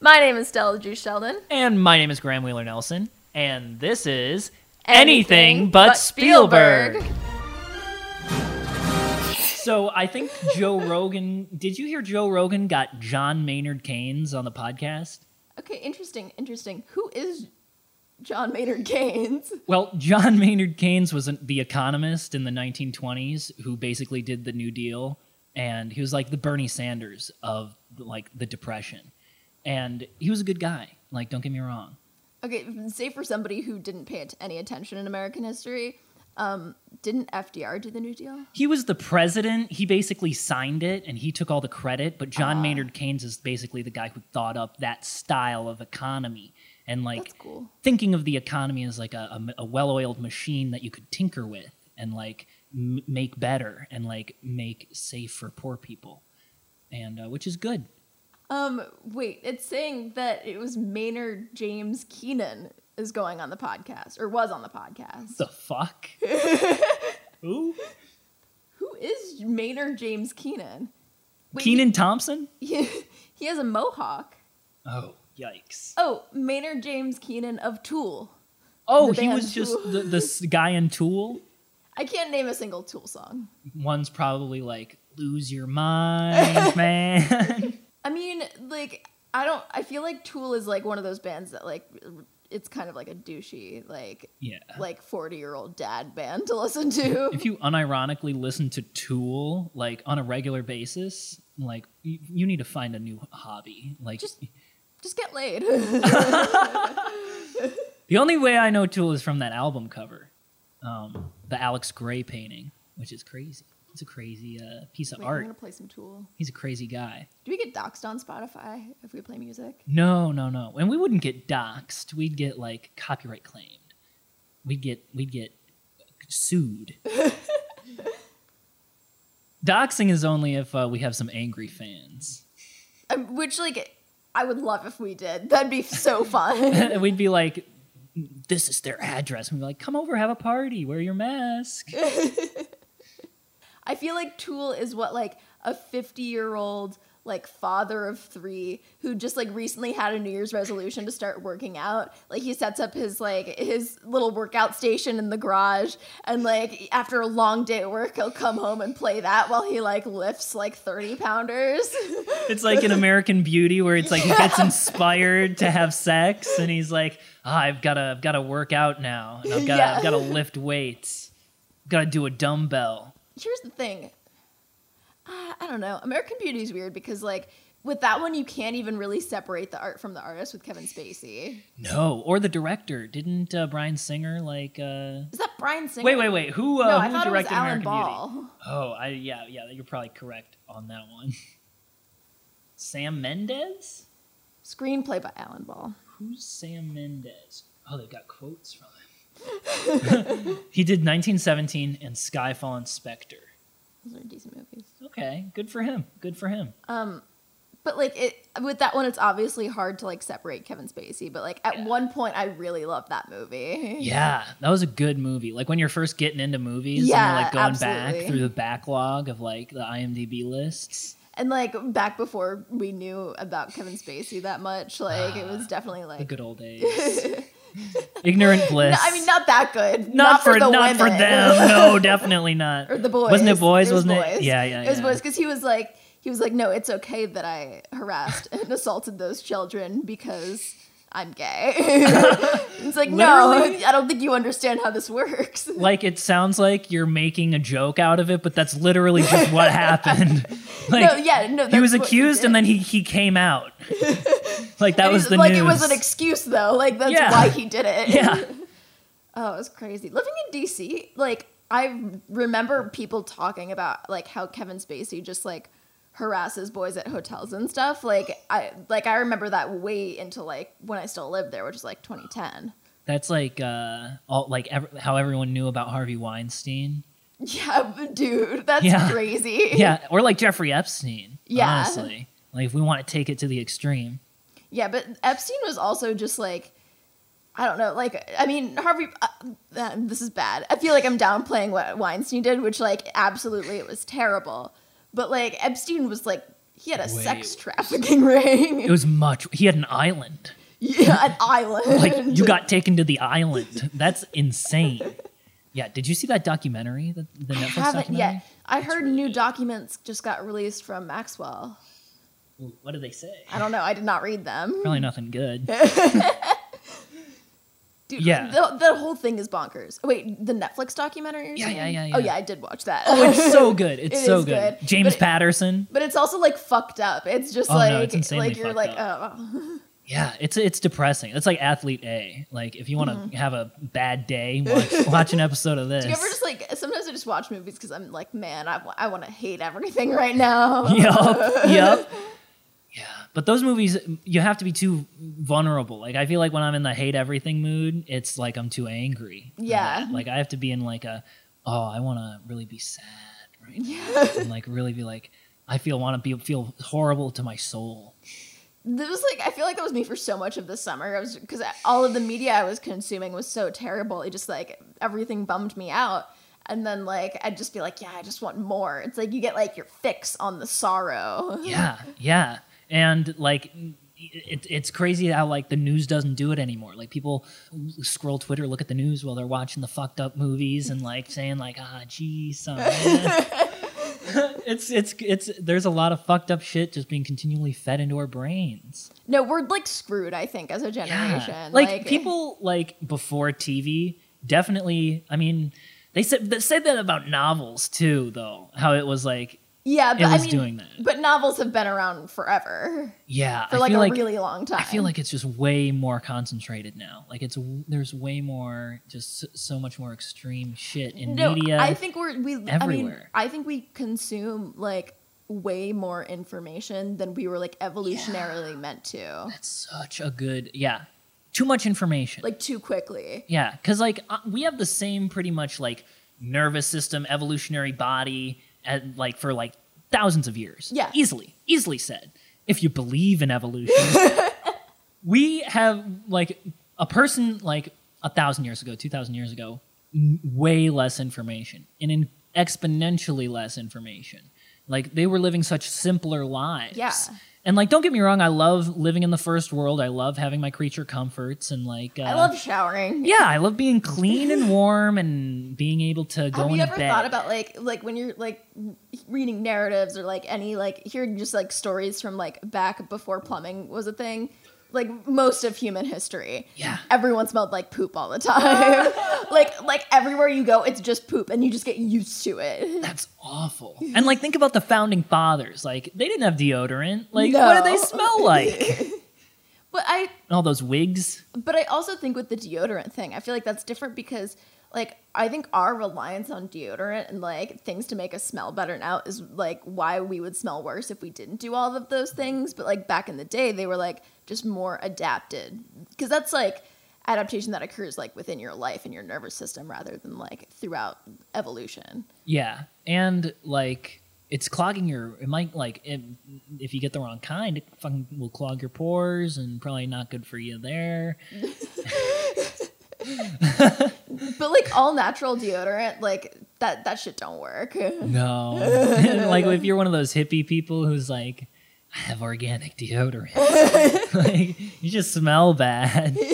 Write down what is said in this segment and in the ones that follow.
My name is Stella G. Sheldon. And my name is Graham Wheeler Nelson, and this is Anything Anything, But, But Spielberg. Spielberg. So I think Joe Rogan. Did you hear Joe Rogan got John Maynard Keynes on the podcast? Okay, interesting, interesting. Who is John Maynard Keynes? Well, John Maynard Keynes was an, the economist in the 1920s who basically did the New Deal, and he was like the Bernie Sanders of like the Depression, and he was a good guy. Like, don't get me wrong. Okay, say for somebody who didn't pay any attention in American history, um, didn't FDR do the New Deal? He was the president. He basically signed it and he took all the credit. But John Maynard Keynes is basically the guy who thought up that style of economy and like cool. thinking of the economy as like a, a, a well-oiled machine that you could tinker with and like m- make better and like make safe for poor people, and uh, which is good. Um, wait, it's saying that it was Maynard James Keenan is going on the podcast or was on the podcast. The fuck? Who? Who is Maynard James Keenan? Wait, Kenan Thompson? He, he has a mohawk. Oh, yikes! Oh, Maynard James Keenan of Tool. Oh, he was just Tool. the, this guy in Tool. I can't name a single Tool song. One's probably like "Lose Your Mind, Man." I mean, like, I don't. I feel like Tool is like one of those bands that like it's kind of like a douchey, like yeah. like forty year old dad band to listen to. if you unironically listen to Tool like on a regular basis, like you, you need to find a new hobby. Like Just- Just get laid. the only way I know Tool is from that album cover, um, the Alex Grey painting, which is crazy. It's a crazy uh, piece of Wait, I'm gonna play some Tool. He's a crazy guy. Do we get doxxed on Spotify if we play music? No, no, no. And we wouldn't get doxxed. We'd get like copyright claimed. We'd get we'd get sued. Doxing is only if uh, we have some angry fans. Um, which, like, I would love if we did. That'd be so fun. And we'd be like, "This is their address." We'd be like, "Come over, have a party, wear your mask." I feel like Tool is what like a 50 year old like father of three who just like recently had a New Year's resolution to start working out. Like he sets up his like his little workout station in the garage, and like after a long day at work, he'll come home and play that while he like lifts like 30 pounders. It's like an American Beauty where it's like he gets inspired to have sex, and he's like, ah, "I've got to, I've got to work out now, and I've got, to Yeah. I've got to lift weights, i got to do a dumbbell." Here's the thing. Uh, I don't know. American Beauty is weird because like with that one you can't even really separate the art from the artist with Kevin Spacey. No, or the director. Didn't uh, Bryan Singer like? uh Is that Bryan Singer? Wait, wait, wait. Who? Uh, No, I who thought it was directed Alan American Ball. Beauty? Oh, I yeah, yeah. You're probably correct on that one. Sam Mendes. Screenplay by Alan Ball. Who's Sam Mendes? Oh, they've got quotes from. he did 1917 and Skyfall and Spectre. Those are decent movies. Okay, good for him. Good for him. Um, but like it with that one, it's obviously hard to like separate Kevin Spacey. But like at Yeah. one point, I really loved that movie. Yeah, that was a good movie. Like when you're first getting into movies Yeah, and you're like going absolutely. back through the backlog of like the IMDb lists. And like back before we knew about Kevin Spacey that much, like it was definitely like The good old days. Ignorant bliss. No, I mean, not that good. not, for, the not for women. them. No, definitely not. or the boys. Wasn't it boys? It was wasn't boys. it? Yeah, yeah, It was yeah. boys because he was like, he was like, no, it's okay that I harassed and assaulted those children because I'm gay. it's like, no, I don't think you understand how this works. Like it sounds like you're making a joke out of it, but that's literally just what happened. Like no, yeah, no. he was accused did. and then he he came out. like that was the like news. it was an excuse though. Like that's Yeah. why he did it. Yeah. oh, it was crazy. Living in DC, like I remember people talking about like how Kevin Spacey just like harasses boys at hotels and stuff. Like I like I remember that way into like when I still lived there, which was like 2010. That's like uh all like ev- how everyone knew about Harvey Weinstein. Yeah, dude, that's Yeah. crazy. Yeah, or like Jeffrey Epstein. Yeah. honestly, like if we want to take it to the extreme. Yeah, but Epstein was also just like, I don't know, like I mean Harvey. Uh, uh, this is bad. I feel like I'm downplaying what Weinstein did, which like absolutely it was terrible. But like Epstein was like He had a Way- sex trafficking ring. It was much. He had an island. yeah, an island. Like you got taken to the island. That's insane. Yeah. Did you see that documentary? The, the I haven't documentary? yet. I heard new documents just got released from Maxwell. What did they say? I don't know. I did not read them. Probably nothing good. Dude, Yeah. The, the whole thing is bonkers. Wait, the Netflix documentary? you're Yeah, yeah, yeah, Oh yeah. yeah, I did watch that. Oh, it's so good. It's It so good. good. James But it- Patterson. But it's also like fucked up. It's just Oh, no, like it's like you're like up. oh Yeah, it's it's depressing. It's like athlete A. Like if you want to Mm-hmm. have a bad day, watch, watch an episode of this. Do you ever just like sometimes I just watch movies because I'm like, man, I, I want to hate everything right now. Yup. Yup. Yeah, but those movies, you have to be too vulnerable. Like I feel like when I'm in the hate everything mood, it's like I'm too angry. Yeah. Like I have to be in like a, oh, I want to really be sad right yeah. and like really be like, I feel want to be feel horrible to my soul. That was like I feel like that was me for so much of the summer. I was because all of the media I was consuming was so terrible. It just like everything bummed me out. And then like I'd just be like, yeah, I just want more. It's like you get like your fix on the sorrow. Yeah, yeah, and like. It, it's crazy how like the news doesn't do it anymore. Like people scroll Twitter, look at the news while they're watching the fucked up movies, and like saying like, "Ah, geez, son, man." it's it's it's there's a lot of fucked up shit just being continually fed into our brains. No, we're like screwed. I think as a generation, Like, people like before TV definitely. I mean, they said they said that about novels too, though. How it was like, yeah, but I mean, doing that. But novels have been around forever yeah, for like a like really long time. I feel like it's just way more concentrated now. Like it's there's way more, just so- much more extreme shit in no, media. I think we're we. I mean. I think we consume like way more information than we were like evolutionarily meant to. That's such a good, yeah. Too much information. Like too quickly. Yeah, because like uh, we have the same pretty much like nervous system, evolutionary body, and like for like thousands of years. Yeah. easily, easily said. If you believe in evolution, we have like a person like a thousand years ago, two thousand years ago, m- way less information and in exponentially less information. Like they were living such simpler lives. Yeah. And like, don't get me wrong, I love living in the first world. I love having my creature comforts and like. Uh, I love showering. yeah, I love being clean and warm and being able to go Have you ever bed. thought about like like when you're like reading narratives or like any like hearing just like stories from like back before plumbing was a thing? Like most of human history. Yeah. Everyone smelled like poop all the time. like like everywhere you go, it's just poop and you just get used to it. That's awful. And like, think about the founding fathers. Like, they didn't have deodorant. Like, what did they smell like? But I And all those wigs. But I also think with the deodorant thing, I feel like that's different because like I think our reliance on deodorant and like things to make us smell better now is like why we would smell worse if we didn't do all of those things. But like back in the day, they were like just more adapted because that's like adaptation that occurs like within your life and your nervous system rather than like throughout evolution. Yeah. And like, it's clogging your. It might like if, if you get the wrong kind, it fucking will clog your pores and probably not good for you there. But like all natural deodorant, like that that shit don't work. No. like if you're one of those hippie people who's like, I have organic deodorant. like you just smell bad.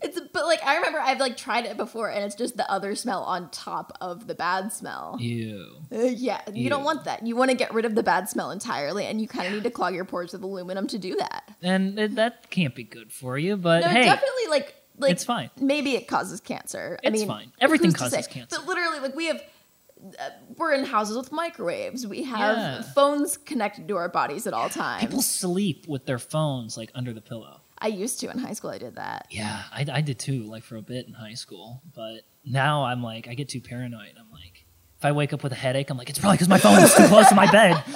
It's but like I remember I've like tried it before and it's just the other smell on top of the bad smell. Ew. Uh, yeah, you don't want that. You want to get rid of the bad smell entirely, and you kind of need to clog your pores with aluminum to do that. And it, that can't be good for you, but No, hey, definitely like like it's fine. Maybe it causes cancer. I It's mean, fine. Everything causes cancer. But literally, like we have. We're in houses with microwaves. We have Yeah. phones connected to our bodies at all times. people sleep with their phones like under the pillow. I used to in high school. I did that. Yeah, I, I did too, like for a bit in high school. But now I'm like, I get too paranoid. I'm like, if I wake up with a headache, I'm like, it's probably because my phone is too close to my bed.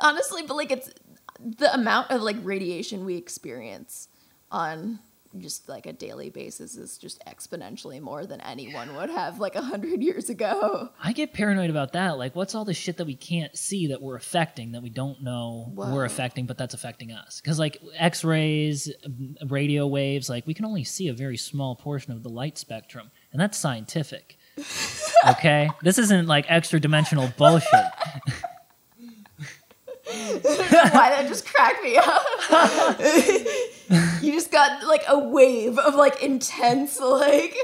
honestly but like it's the amount of like radiation we experience on just like a daily basis is just exponentially more than anyone would have like a hundred years ago I get paranoid about that. Like, what's all the shit that we can't see that we're affecting that we don't know Whoa. we're affecting, but that's affecting us? Because, like, X rays, radio waves, like, we can only see a very small portion of the light spectrum, and that's scientific. Okay, this isn't like extra dimensional bullshit. Why that just cracked me up. you just got like a wave of like intense like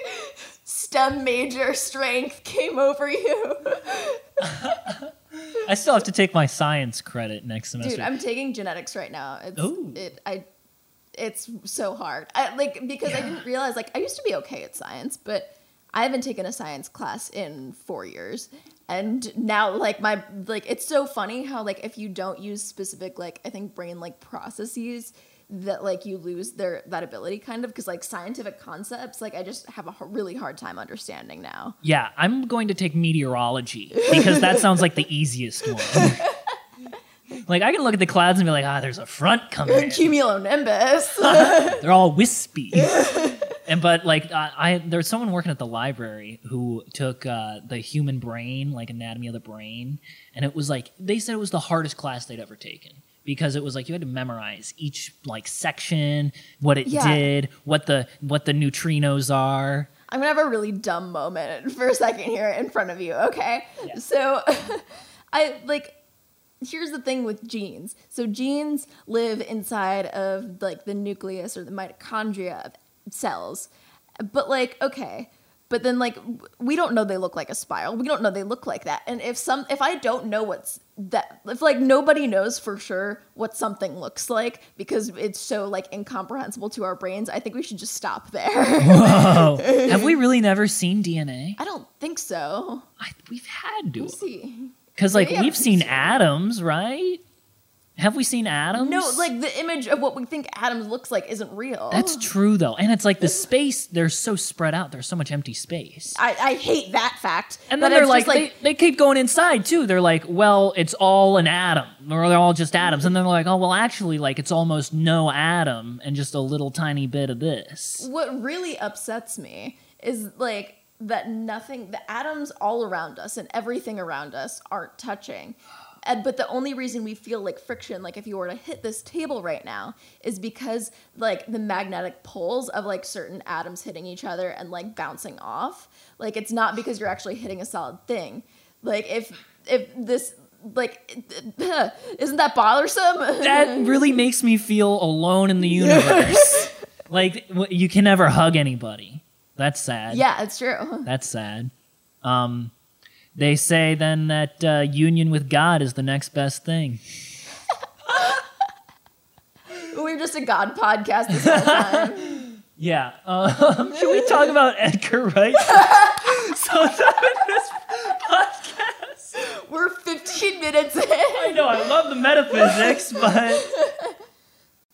STEM major strength came over you. I still have to take my science credit next semester. Dude, I'm taking genetics right now. It's Ooh. it I it's so hard. I like because I didn't realize like I used to be okay at science, but I haven't taken a science class in 4 years. And now like my like it's so funny how like if you don't use specific like I think brain like processes that like you lose their that ability kind of because like scientific concepts like I just have a h- really hard time understanding now. yeah, I'm going to take meteorology because that sounds like the easiest one. like I can look at the clouds and be like, ah, there's a front coming. Cumulonimbus. They're all wispy. and but like uh, I there's someone working at the library who took uh, the human brain, like anatomy of the brain, and it was like they said it was the hardest class they'd ever taken because it was like you had to memorize each like section, what it Yeah. did, what the what the neutrinos are. I'm gonna have a really dumb moment for a second here in front of you, okay? Yeah. So, I like. Here's the thing with genes. So genes live inside of like the nucleus or the mitochondria of cells, but like okay, but then like we don't know they look like a spiral. We don't know they look like that. And if some, if I don't know what's that, if like nobody knows for sure what something looks like because it's so like incomprehensible to our brains, I think we should just stop there. Whoa! Have we really never seen DNA? I don't think so. I, we've had to, see. because like we've seen seen atoms, right? Have we seen atoms? No, like the image of what we think atoms looks like isn't real. That's true though, and it's like the space. They're so spread out. There's so much empty space. I, I hate that fact. And then they're it's like, they, they keep going inside too. They're like, well, it's all an atom, or they're all just atoms. And then they're like, oh, well, actually, like it's almost no atom and just a little tiny bit of this. what really upsets me is like that nothing, the atoms all around us and everything around us aren't touching. And, but the only reason we feel like friction, like if you were to hit this table right now, is because like the magnetic poles of like certain atoms hitting each other and like bouncing off. Like it's not because you're actually hitting a solid thing. Like if if this like isn't that bothersome? That really makes me feel alone in the universe. like you can never hug anybody. That's sad. yeah, it's true. That's sad. Um, they say then that uh, union with God is the next best thing. We're just a God podcast this whole time. Yeah. Um, should we talk about Edgar Wright? Sometime in this podcast. We're 15 minutes in. I know I love the metaphysics, but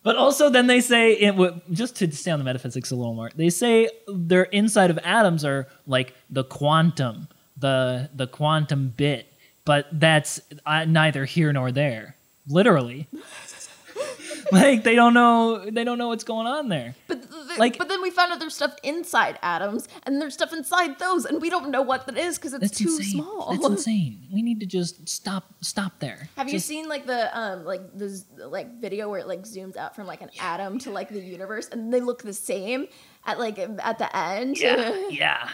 but also then they say it just to stay on the metaphysics a little more. They say their inside of atoms are like the quantum, the the quantum bit, but that's uh, neither here nor there. Literally. like they don't know they don't know what's going on there. But, th- Like- but then we found out there's stuff inside atoms, and there's stuff inside those, and we don't know what that is because it's too insane. small. That's insane. We need to just stop stop there. Have you seen like the um like this like video where it like zooms out from like an atom to like the universe, and they look the same at like at the end? Yeah, yeah.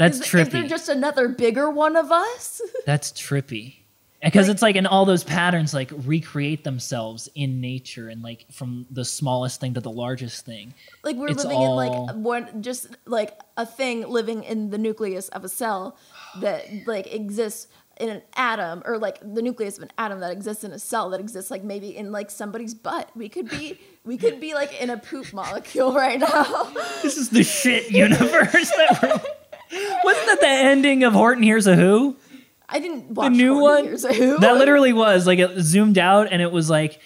That's Is, trippy. is there just another bigger one of us? That's trippy. Because Like- it's like, and all those patterns like recreate themselves in nature and like from the smallest thing to the largest thing. Like we're It's living in like one just like a thing living in the nucleus of a cell that like exists in an atom or like the nucleus of an atom that exists in a cell that exists like maybe in like somebody's butt. We could be we could be like in a poop molecule right now. This is the shit universe that we're. Wasn't that the ending of Horton Hears a Who? I didn't watch the new Horton one? Hears a Who. That literally was like it zoomed out and it was like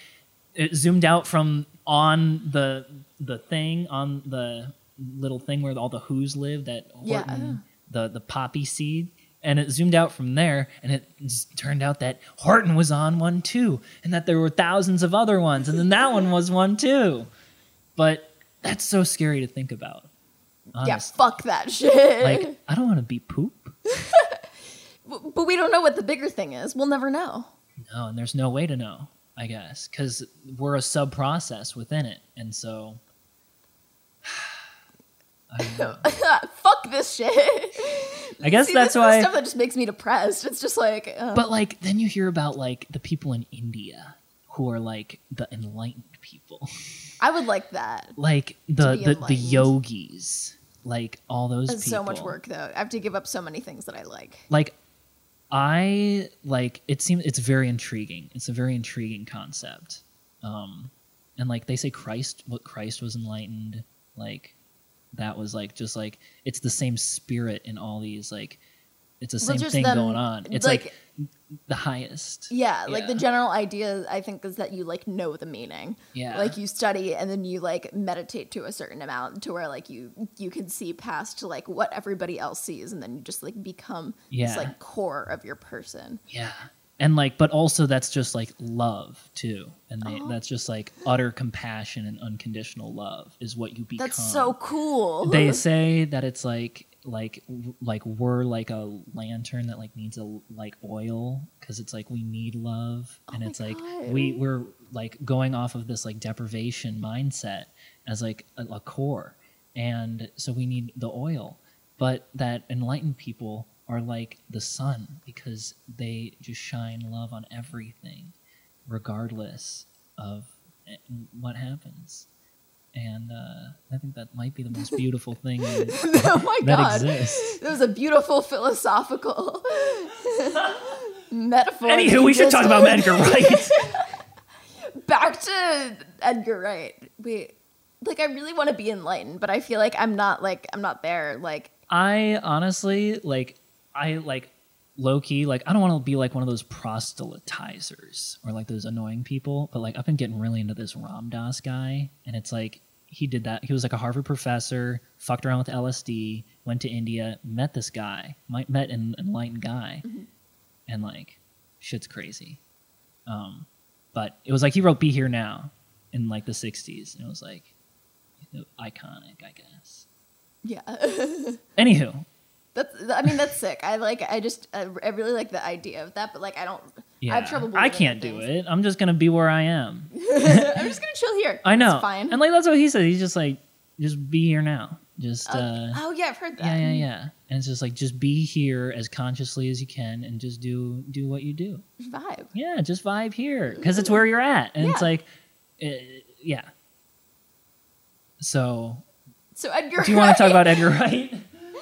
it zoomed out from on the the thing on the little thing where all the Who's live that Yeah. Horton uh-huh. the the poppy seed and it zoomed out from there and it turned out that Horton was on one too and that there were thousands of other ones and then that one was one too. But that's so scary to think about. Yeah, fuck that shit. Like I don't want to be poop. but we don't know what the bigger thing is. We'll never know. No, and there's no way to know, I guess, because we're a sub process within it. And so. I don't know. fuck this shit. I guess See, that's why. stuff that just makes me depressed. It's just like, uh, But like, then you hear about like the people in India who are like the enlightened people, I would like that. like the the, the yogis, like all those It's people. so much work though. I have to give up so many things that I like. Like, I like it seems it's very intriguing. It's a very intriguing concept. Um, and like they say, Christ, what Christ was enlightened, like that was like just like it's the same spirit in all these like it's the same thing them, going on. It's like, the highest. Yeah, like the general idea I think is that you like know the meaning. Yeah. Like you study and then you like meditate to a certain amount to where like you you can see past like what everybody else sees and then you just like become Yeah. this like core of your person. Yeah. And like, but also that's just like love too, and they, Oh. that's just like utter compassion and unconditional love is what you become. That's so cool. They say that it's like like like we're like a lantern that like needs a like oil because it's like we need love, and Oh it's like God. we we're like going off of this like deprivation mindset as like a, a core, and so we need the oil, but that enlightened people are like the sun because they just shine love on everything regardless of eh, what happens and uh, i think that might be the most beautiful thing oh my that god. exists It was a beautiful philosophical metaphor. anywho we should talk about edgar wright Back to Edgar Wright. Wait, like I really want to be enlightened, but I feel like I'm not like I'm not there. Like i honestly like i like low key like i don't want to be like one of those proselytizers or like those annoying people but like i've been getting really into this ram dass guy and it's like he did that. He was like a harvard professor fucked around with lsd went to india met this guy met an enlightened guy. And like shit's crazy. Um but it was like he wrote be here now in like the 60s and it was like iconic i guess. Yeah. anywho. That's I mean that's sick. I like I just I really like the idea of that, but like I don't Yeah, I have trouble. I can't do things. it. I'm just gonna be where I am. I'm just gonna chill here. I know. It's fine. And like that's what he said. He's just like, just be here now. Just oh, uh, oh, yeah, I've heard that. yeah, yeah, yeah. And it's just like, just be here as consciously as you can, and just do do what you do. Vibe. Yeah, just vibe here because it's where you're at, and it's like, uh, yeah. So, So Edgar. do you want to talk about Edgar Wright?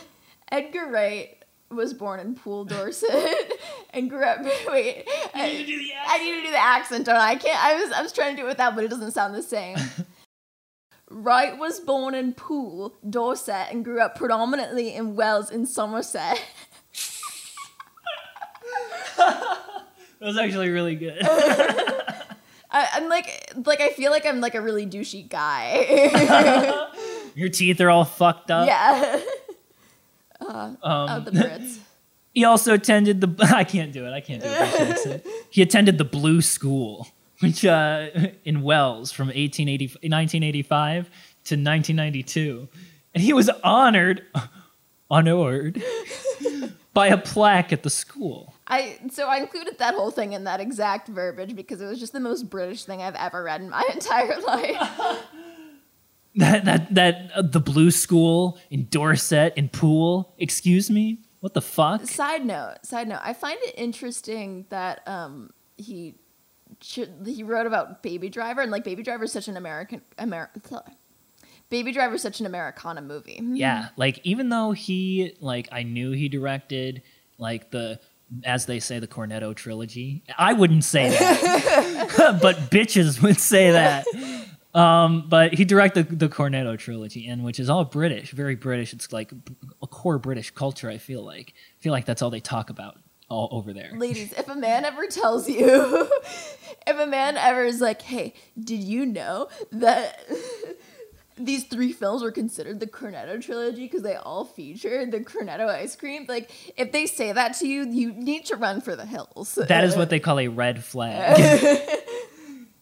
Edgar Wright was born in Poole, Dorset, and grew up. Wait, I, need to do the I need to do the accent, don't I? I can't. I was I was trying to do it without, but it doesn't sound the same. Wright was born in Poole, Dorset, and grew up predominantly in Wells in Somerset. That was actually really good. I, I'm like, like I feel like I'm like a really douchey guy. Your teeth are all fucked up. yeah, Um, oh, the Brits. He also attended the. I can't do it. I can't do it. He attended the Blue School, which uh, in Wells from 1880, 1985 to 1992, and he was honored, honored, by a plaque at the school. I so I included that whole thing in that exact verbiage because it was just the most British thing I've ever read in my entire life. That that that uh, the Blue School in Dorset in Poole. Excuse me. What the fuck? side note, side note, I find it interesting that um he ch- he wrote about Baby Driver and like Baby Driver is such an American American Baby Driver is such an Americana movie. Yeah, like even though he like I knew he directed like the as they say the Cornetto trilogy. I wouldn't say that. but bitches would say that. Um, but he directed the Cornetto trilogy and which is all British, very British. It's like a core British culture, I feel like. I feel like that's all they talk about all over there. Ladies, if a man ever tells you, if a man ever is like, "Hey, did you know that these three films were considered the Cornetto trilogy because they all feature the Cornetto ice cream?" Like, if they say that to you, you need to run for the hills. That is what they call a red flag.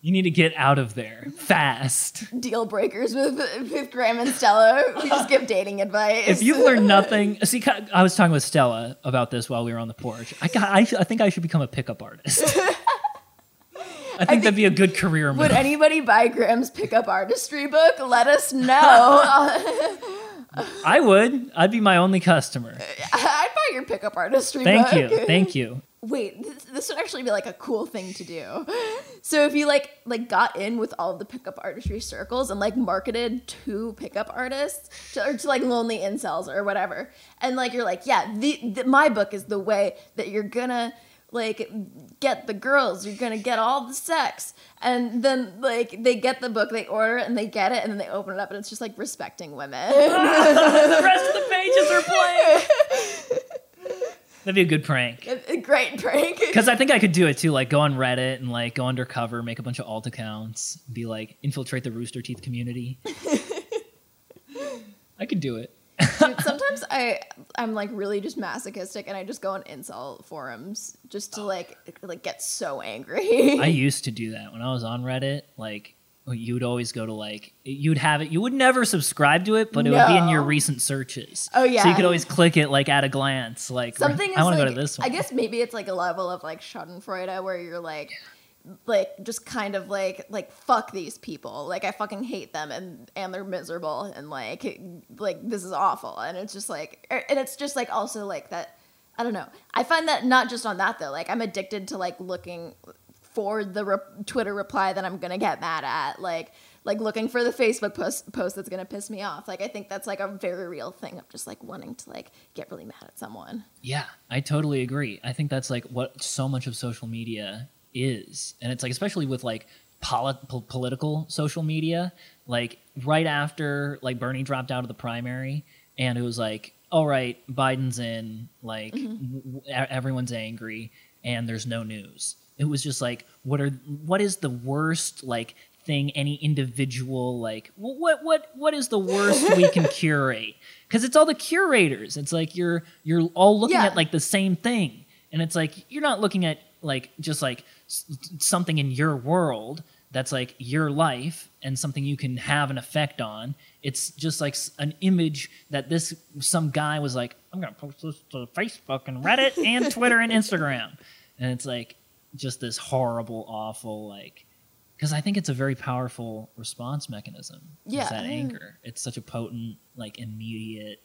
You need to get out of there fast. deal breakers with with Graham and Stella. We just give dating advice. if you've learned nothing, see, I was talking with Stella about this while we were on the porch. I got, I, I think I should become a pickup artist. I think that'd be a good career move. would anybody buy Graham's pickup artistry book? Let us know. I would. I'd be my only customer. I'd buy your pickup artistry. Thank book. you, thank you. Wait, this, this would actually be like a cool thing to do. So if you like like got in with all the pickup artistry circles and like marketed to pickup artists to, or to like lonely incels or whatever, and like you're like, yeah, the, the my book is the way that you're gonna like get the girls you're gonna get all the sex and then like they get the book they order it and they get it and then they open it up and it's just like respecting women the rest of the pages are blank. That'd be a good prank. A great prank Because I think I could do it too. Like go on Reddit and like go undercover, make a bunch of alt accounts, be like infiltrate the Rooster Teeth community. I could do it. Dude, sometimes I I'm like really just masochistic and I just go on incel forums just to like like get so angry. I used to do that when I was on Reddit. Like you'd always go to like you'd have it. You would never subscribe to it, but it would be in your recent searches. Oh, yeah. So you could always click it like at a glance. Like Something I want to like, go to this one. I guess maybe it's like a level of like Schadenfreude where you're like like just kind of like like fuck these people like i fucking hate them and and they're miserable and like like this is awful and it's just like er, and it's just like also like that i don't know i find that not just on that though like i'm addicted to like looking for the re- twitter reply that i'm gonna get mad at like like looking for the facebook post post that's gonna piss me off like i think that's like a very real thing of just like wanting to like get really mad at someone Yeah, I totally agree. I think that's like what so much of social media is. And it's like, especially with like polit- po- political social media, like right after like Bernie dropped out of the primary and it was like, all right, Biden's in, like mm-hmm. w- w- everyone's angry and there's no news. It was just like, what are, what is the worst like thing any individual like what what what is the worst we can curate? Because it's all the curators. It's like you're you're all looking Yeah. at like the same thing. And it's like you're not looking at like just like s- something in your world that's like your life and something you can have an effect on. It's just like an image that this some guy was like i'm gonna post this to facebook and reddit and twitter and instagram. And it's like just this horrible awful like because I think it's a very powerful response mechanism. is Yeah. that anger. It's such a potent, like immediate,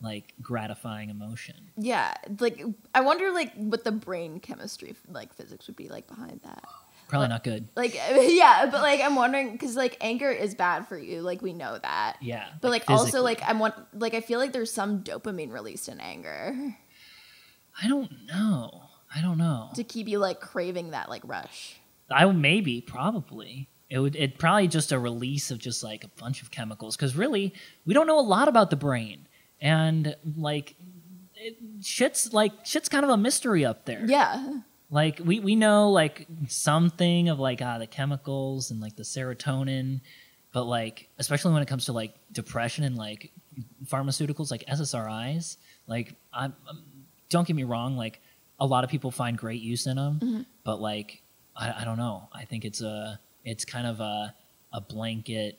like gratifying emotion. Yeah, like I wonder like what the brain chemistry like physics would be like behind that. Probably not good. Like yeah, but like I'm wondering cuz like anger is bad for you, like we know that. Yeah, But like, also like I'm want like I feel like there's some dopamine released in anger I don't know. I don't know. to keep you like craving that like rush. I maybe probably it would it probably just a release of just like a bunch of chemicals because really we don't know a lot about the brain and like it, shit's like shit's kind of a mystery up there. Yeah. like we, we know like something of like ah the chemicals and like the serotonin but like especially when it comes to like depression and like pharmaceuticals like ssris like i'm, i don't get me wrong like a lot of people find great use in them but like I, I don't know i think it's a it's kind of a a blanket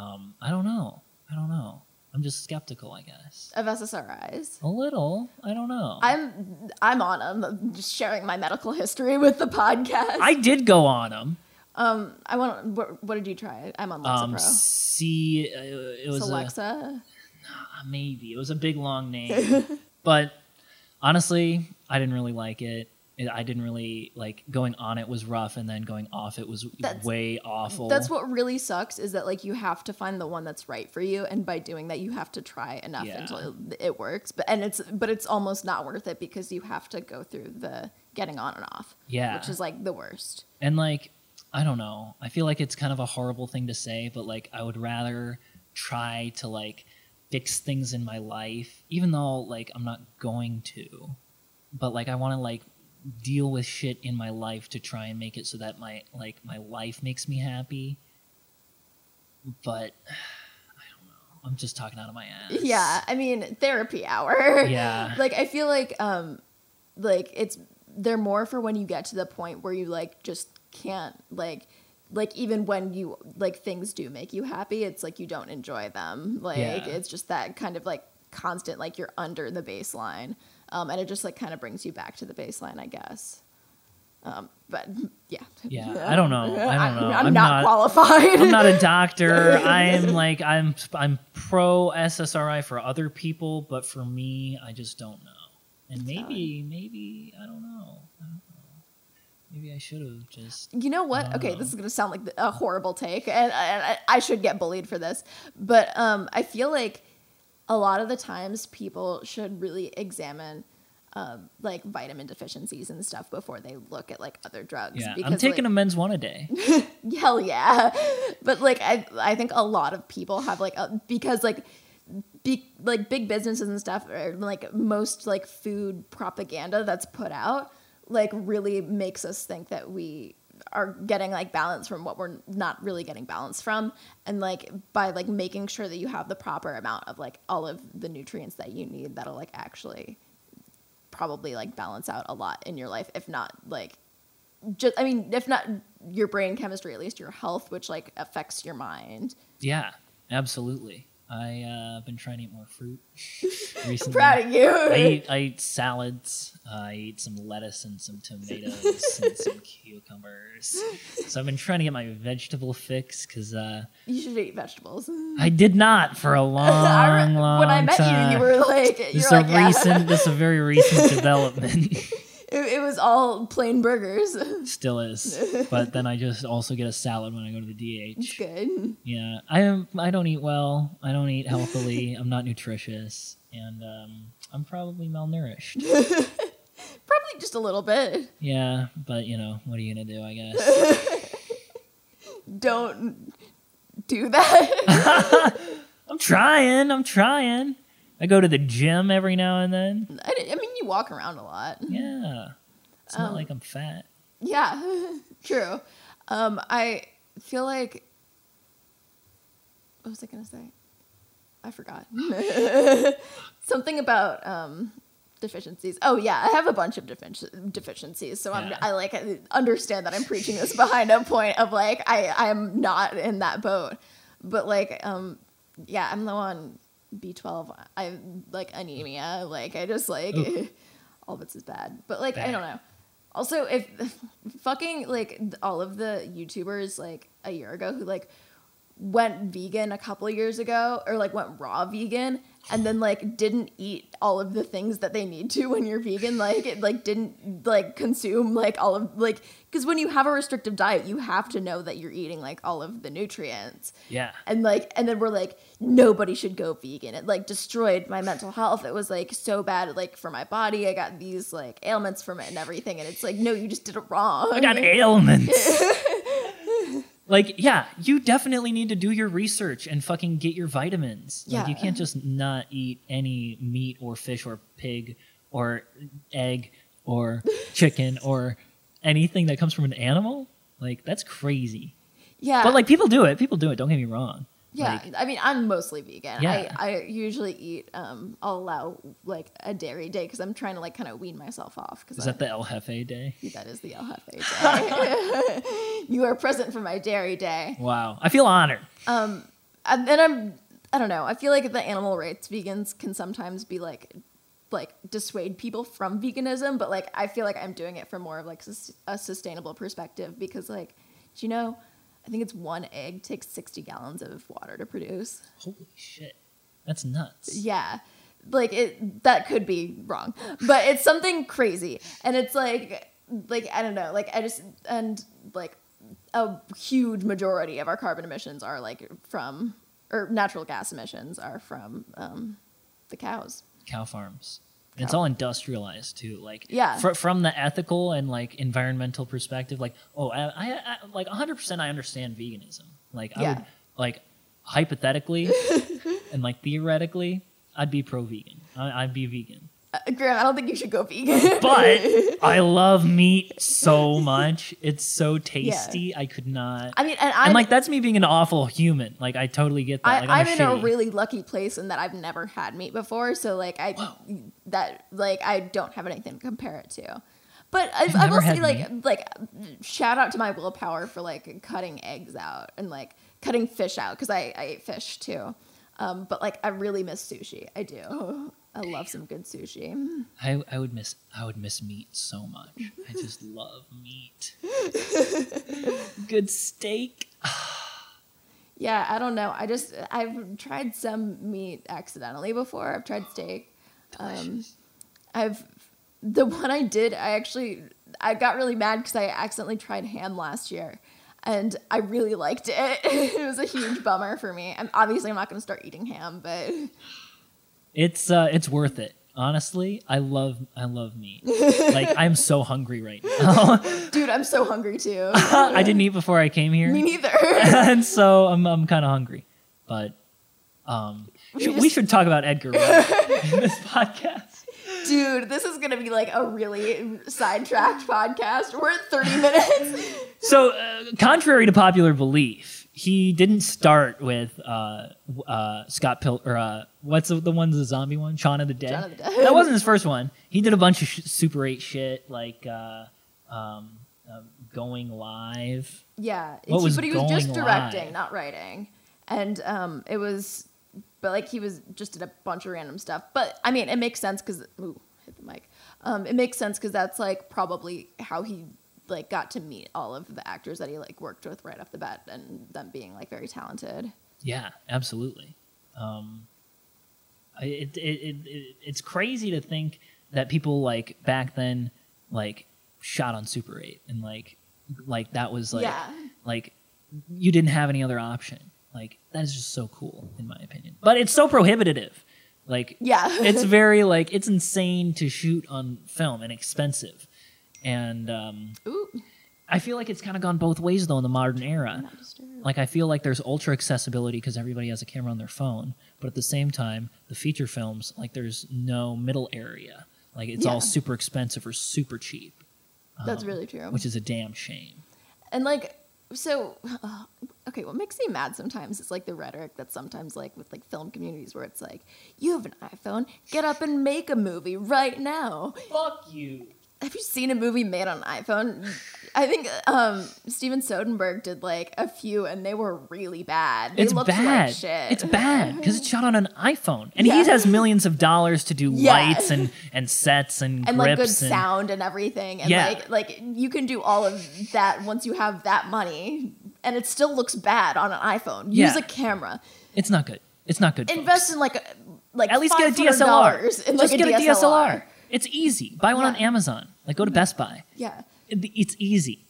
um i don't know i don't know i'm just skeptical i guess Of SSRIs. a little i don't know I'm I'm on them. I'm just sharing my medical history with the podcast. i did go on them um I want what, what did you try? I'm on um Lexapro. see uh, it was a, uh, maybe it was a big long name but honestly i didn't really like it i didn't really like going on it was rough and then going off it was That's- way awful That's what really sucks is that like you have to find the one that's right for you, and by doing that, you have to try enough Yeah. until it, it works. But and it's but it's almost not worth it because you have to go through the getting on and off, yeah which is like the worst. and like i don't know i feel like it's kind of a horrible thing to say but like i would rather try to like fix things in my life even though like i'm not going to but like i want to like deal with shit in my life to try and make it so that my like my life makes me happy but i don't know i'm just talking out of my ass Yeah, I mean therapy hour. Yeah. like I feel like um, like it's they're more for when you get to the point where you like just can't like like even when you like things do make you happy it's like you don't enjoy them like Yeah. it's just that kind of like constant like you're under the baseline um, and it just like kind of brings you back to the baseline i guess um, but yeah Yeah, I don't know. I don't I'm, know. I'm I'm not, not- qualified I'm not a doctor. I'm like I'm I'm pro SSRI for other people, but for me, I just don't know. And maybe, maybe I don't know. I don't know. Maybe I should have just. You know what? Okay, don't this is gonna sound like a horrible take, and, and I, I should get bullied for this, but um, I feel like a lot of the times people should really examine. Um, like vitamin deficiencies and stuff before they look at like other drugs. Yeah, I'm because, taking like, a men's one a day. hell yeah but like i i think a lot of people have like a, because like be, like big businesses and stuff or like most like food propaganda that's put out like really makes us think that we are getting like balance from what we're not really getting balance from and like by like making sure that you have the proper amount of like all of the nutrients that you need that'll like actually probably like balance out a lot in your life if not like just i mean if not your brain chemistry at least your health which like affects your mind Yeah, absolutely. I uh, been trying to eat more fruit recently. proud of you I eat, I eat salads. Uh, I eat some lettuce and some tomatoes and some cucumbers. So I've been trying to get my vegetable fix because uh, you should eat vegetables I did not for a long, I re- long when i met time. you you were like this is like a yeah. recent. This is a very recent development. It, it was all plain burgers Still is, but then I just also get a salad when I go to the it's DH. good Yeah, I am. I don't eat well. I don't eat healthily. I'm not nutritious, and um, I'm probably malnourished. probably just a little bit Yeah, but you know, what are you gonna do? I guess. don't do that I'm trying. I'm trying. I go to the gym every now and then. I, I mean walk around a lot Yeah, it's not Um, like I'm fat. Yeah, true. Um, I feel like. What was I gonna say? I forgot. Something about um, deficiencies. Oh yeah, I have a bunch of defici- deficiencies, so I'm Yeah. I like understand that I'm preaching this behind a point of like I I am not in that boat, but like um yeah I'm low on B12. I like anemia. Like I just like all of it's is bad, but like I don't know. Also, if fucking like all of the YouTubers like a year ago who like went vegan a couple years ago or like went raw vegan and then like didn't eat all of the things that they need to when you're vegan like it like didn't like consume like all of like because when you have a restrictive diet you have to know that you're eating like all of the nutrients. Yeah, and like and then we're like nobody should go vegan. It like destroyed my mental health. It was like so bad like for my body. I got these like ailments from it and everything and it's like no you just did it wrong. I got ailments. like, yeah, you definitely need to do your research and fucking get your vitamins. Like, you can't just not eat any meat or fish or pig or egg or chicken or anything that comes from an animal. Like, that's crazy. yeah But like, people do it. People do it. Don't get me wrong. Yeah Like, i mean i'm mostly vegan Yeah. I, I usually eat um i'll allow like a dairy day because i'm trying to like kind of wean myself off because is that the El Jefe day? that is the El Jefe day. you are present for my dairy day. Wow. I feel honored. And then I'm, I don't know. I feel like the animal rights vegans can sometimes be like, like dissuade people from veganism, but like I feel like I'm doing it from more of like sus- a sustainable perspective because like, do you know? I think it's one egg takes 60 gallons of water to produce. Holy shit. That's nuts. Yeah. Like it that could be wrong. But it's something crazy. And it's like like I don't know, like I just and like a huge majority of our carbon emissions are like from or natural gas emissions are from um the cows. cow farms. It's all industrialized too. Like Yeah. fr- from the ethical and like environmental perspective, like oh, I, I, I like 100 percent I understand veganism. Like I Yeah. would like hypothetically and like theoretically, I'd be pro vegan. I'd be vegan. Uh, Graham, I don't think you should go vegan. But I love meat so much. It's so tasty. I could not. I mean, and I'm and like that's me being an awful human. Like I totally get that. I, like, I'm I'm, in a really lucky place in that I've never had meat before, so like I that like I don't have anything to compare it to. But I, You've I will say like like shout out to my willpower for like cutting eggs out and like cutting fish out because I, I ate fish too. Um, but like I really miss sushi. I do. I love some good sushi. I, I would miss I would miss meat so much. I just love meat. Good steak. Yeah, I don't know. I just I've tried some meat accidentally before. I've tried steak. Um, I've the one I did. I actually I got really mad because I accidentally tried ham last year, and I really liked it. it was a huge bummer for me. I'm obviously I'm not going to start eating ham, but It's uh, it's worth it. Honestly, I love I love meat. like I'm so hungry right now. dude, I'm so hungry too. I didn't eat before I came here, Me neither. and so I'm I'm kind of hungry. But um, We should- we should talk about Edgar Wright in this podcast. Dude, this is gonna be like a really sidetracked podcast. We're at 30 minutes. So, uh, contrary to popular belief, he didn't start with uh, uh, Scott Pil or uh, what's the, the one, the zombie one, Shaun of the Dead. Shaun of the Dead. That wasn't his first one. He did a bunch of sh- Super Eight shit like uh, um, uh, Going Live. Yeah, What was but he was just directing, live? not writing, and um, it was, but like he was just did a bunch of random stuff. But I mean, it makes sense because ooh, hit the mic. Um, it makes sense because that's like probably how he like got to meet all of the actors that he like worked with right off the bat, and them being like very talented. Yeah, absolutely. Um, it, it, it, it, it's crazy to think that people like back then like shot on Super 8 and like like that was like Yeah. like you didn't have any other option. Like that is just so cool in my opinion. But it's so prohibitive. Like Yeah, it's very like it's insane to shoot on film and expensive. And um, ooh, I feel like it's kind of gone both ways though in the modern era like I feel like there's ultra accessibility because everybody has a camera on their phone, but at the same time, the feature films like there's no middle area. Like it's Yeah. all super expensive or super cheap, That's um, really true. which is a damn shame. And like, so, uh, okay, what makes me mad sometimes is like the rhetoric that's sometimes like with like film communities where it's like, you have an iPhone, get up and make a movie right now. Fuck you. Have you seen a movie made on an iPhone? I think um, Steven Soderbergh did like a few and they were really bad. They It's bad. like shit. It's bad because it's shot on an iPhone, and Yeah. he has millions of dollars to do Yeah. lights and and sets and, and like good and sound and everything and Yeah. like like you can do all of that once you have that money and it still looks bad on an iPhone. Use Yeah. a camera. it's not good. It's not good. folks. invest in like a, like At least get a DSLR. in like Just a get DSLR. a DSLR. It's easy. Buy one on Amazon. Like go to Best Buy. Yeah, it- it's easy,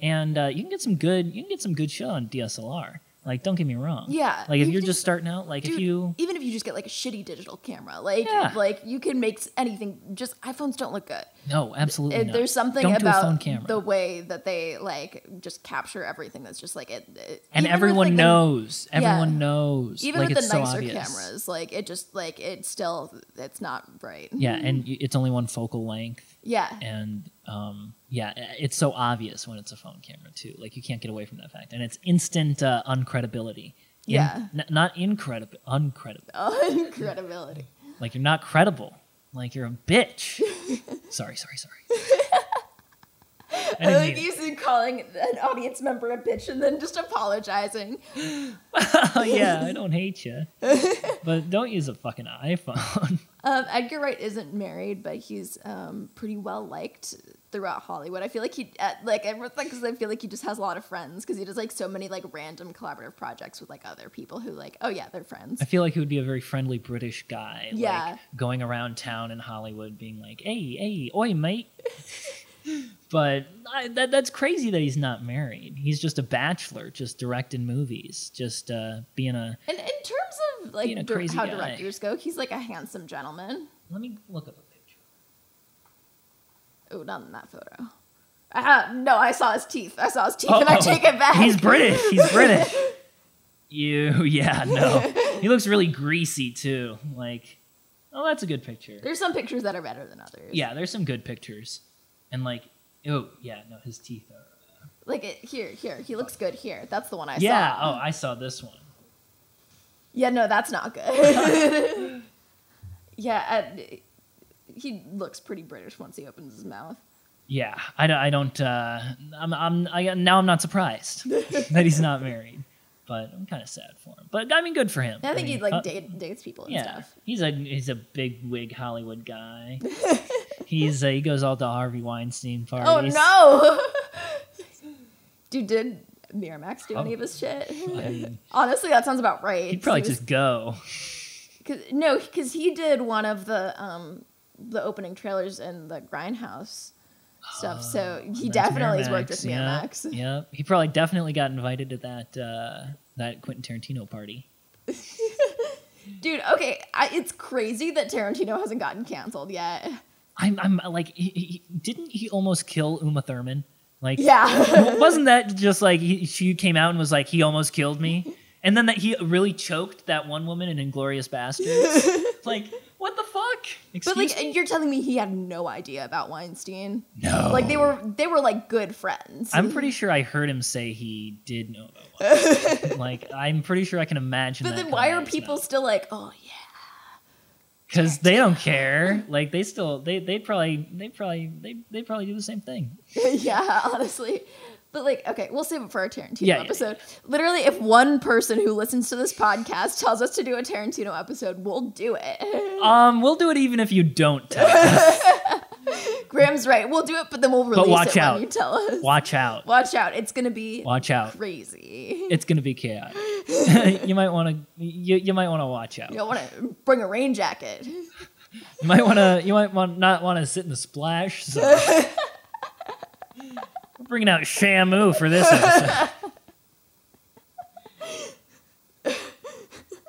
and uh, you can get some good you can get some good shit on DSLR. Like, don't get me wrong. Yeah, Like, if you you're just starting out, like dude. if you even if you just get like a shitty digital camera, like Yeah. like you can make anything. Just iPhones don't look good. No, absolutely It- not. there's something don't about the way that they like just capture everything that's just like it. it- and even with, everyone like, the- knows. Yeah. Everyone knows. even like, with the so nicer obvious. cameras, like it just like it still it's not right. Yeah, and it's only one focal length, Yeah, and um, yeah, it's so obvious when it's a phone camera too. Like you can't get away from that fact, and it's instant uh, uncredibility. In- Yeah. n- not incredible, uncredible. credibility. Like you're not credible. Like you're a bitch. sorry, sorry, sorry. I I like you calling an audience member a bitch and then just apologizing. oh yeah, I don't hate you, but don't use a fucking iPhone. Um, Edgar Wright isn't married, but he's um, pretty well liked throughout Hollywood. I feel like he, uh, like, because I feel like he just has a lot of friends because he does like so many like random collaborative projects with like other people who like, oh yeah, they're friends. I feel like he would be a very friendly British guy. Yeah. Like going around town in Hollywood being like, hey, hey, oi, mate. but I, that, that's crazy that he's not married. He's just a bachelor, just directing movies, just uh, being a. And in terms of like Being dir- crazy how guy. directors go, he's like a handsome gentleman. Let me look up a picture. Oh, not in that photo. Uh, no, I saw his teeth. I saw his teeth, and I Oh, take it back. He's British. He's British. you, yeah, no. He looks really greasy too. Like, oh, that's a good picture. There's some pictures that are better than others. Yeah, there's some good pictures, and like, oh yeah, no, his teeth are. Like it, here, here. He looks good here. That's the one I yeah. saw. Yeah, oh, I saw this one. Yeah, no, that's not good. yeah, uh, he looks pretty British once he opens his mouth. Yeah, I don't. I don't uh, I'm. I'm. I, now I'm not surprised that he's not married, but I'm kind of sad for him. But I mean, good for him. I think mean, he like uh, date, dates people and Yeah, stuff. he's a he's a big wig Hollywood guy. he's uh, he goes all to Harvey Weinstein parties. Oh no, dude! Did Miramax do any Oh. of his shit? I mean, Honestly, that sounds about right. he'd probably He was- just go. Cause, no, because he did one of the um, the opening trailers in the Grindhouse stuff. So he Oh, definitely has worked Miramax, with yeah, Miramax. Yeah, he probably definitely got invited to that uh, that Quentin Tarantino party. Dude, okay, I, it's crazy that Tarantino hasn't gotten canceled yet. I'm, I'm like, he, he, didn't he almost kill Uma Thurman? Like, Yeah. wasn't that just like he, she came out and was like, he almost killed me, and then that he really choked that one woman in Inglorious Bastards? like, what the fuck? Excuse But like me? you're telling me he had no idea about Weinstein. no, Like they were they were like good friends. I'm pretty sure I heard him say he did know about Weinstein. like, I'm pretty sure I can imagine. But then why are people mouth. still like, oh yeah. Because they don't care. Like they still they they probably they probably they they probably do the same thing. yeah, honestly. But like, okay, we'll save it for our Tarantino Yeah, yeah, episode. Literally, if one person who listens to this podcast tells us to do a Tarantino episode, we'll do it. Um, we'll do it even if you don't tell us. Graham's right. We'll do it, but then we'll release watch it out. when you tell us. Watch out. Watch out. It's gonna be Watch out. crazy. It's gonna be chaotic. you might want to you, you might want to watch out. You don't want to bring a rain jacket. You might want to you might want not want to sit in the splash zone. We're bringing out Shamu for this episode.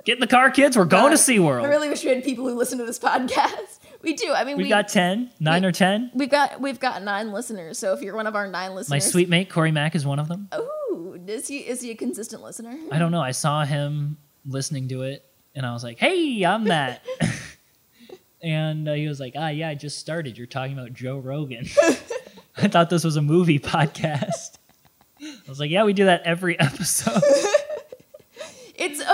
Get in the car, kids. We're going to SeaWorld. I really wish we had people who listen to this podcast. We do. I mean, We've we got 10, 9 we- or 10. We've got we've got nine listeners. So if you're one of our nine listeners, My sweet mate, Corey Mack, is one of them. Ooh, is he is he a consistent listener? I don't know. I saw him listening to it, and I was like, "Hey, I'm that." and uh, he was like, "Ah, yeah, I just started. You're talking about Joe Rogan." I thought this was a movie podcast. I was like, "Yeah, we do that every episode."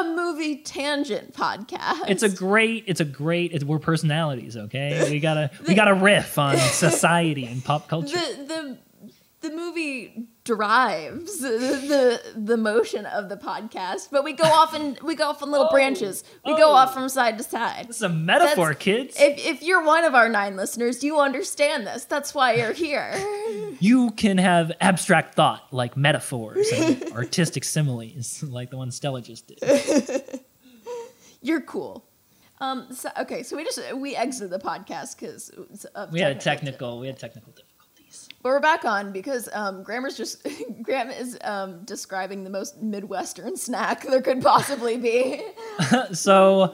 A movie tangent podcast. it's a great. It's a great. It's, we're personalities, okay? We gotta we gotta riff on society and pop culture. the the the movie drives the the motion of the podcast, but we go off and we go off in little Oh, branches. We go oh. off from side to side. It's a metaphor, That's- kids. If if you're one of our nine listeners, you understand this. That's why you're here. you can have abstract thought like metaphors and artistic similes, like the one Stella just did. You're cool. Um. So, okay. So we just we exited the podcast because We had a technical. We had technical. But we're back on because um, Grammar's just Graham is um, describing the most midwestern snack there could possibly be. so,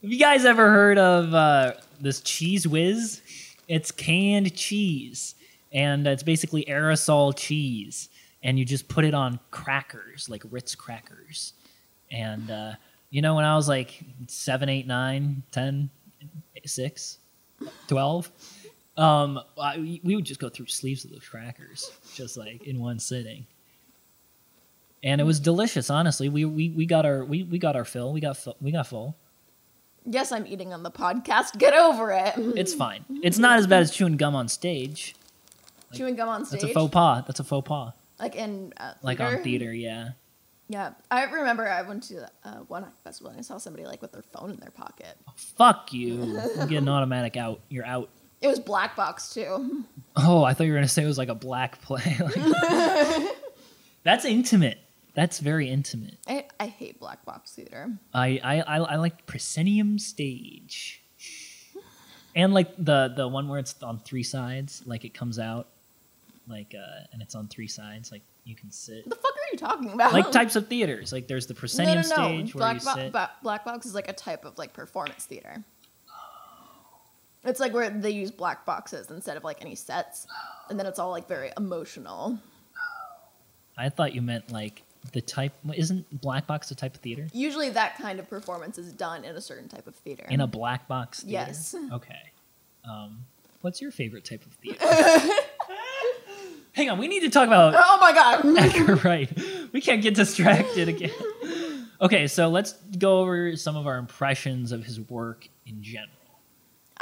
have you guys ever heard of uh, this Cheez Whiz? It's canned cheese, and it's basically aerosol cheese, and you just put it on crackers, like Ritz crackers. And uh, you know, when I was like seven, eight, nine, ten, six, twelve, um, I, we- we would just go through sleeves of those crackers, just like in one sitting. And it was delicious, honestly. We, we, we got our we, we got our fill. We got fu- we got full. yes, I'm eating on the podcast. Get over it. It's fine. It's not as bad as chewing gum on stage. Chewing gum on stage, That's a faux pas. That's a faux pas. like in uh, Like on theater, yeah. Yeah, I remember I went to uh, one festival and I saw somebody like with their phone in their pocket. Fuck you. You get an automatic out. You're out. It was black box too. Oh, I thought you were gonna say it was like a black play. Like- that's intimate. That's very intimate. I, I hate black box theater. I I I, I like proscenium stage, and like the the one where it's on three sides, like it comes out, like uh, and it's on three sides, like you can sit. What the fuck are you talking about? Like types of theaters, like there's the no, proscenium no, no. stage where you bo- sit. ba- black box is like a type of like performance theater. It's like where they use black boxes instead of like any sets, and then it's all like very emotional. I thought you meant like the type. Isn't black box a type of theater? Usually, that kind of performance is done in a certain type of theater. In a black box theater? Yes. Okay. Um, what's your favorite type of theater? Hang on, we need to talk about oh my god! Wright. We can't get distracted again. Okay, so let's go over some of our impressions of his work in general.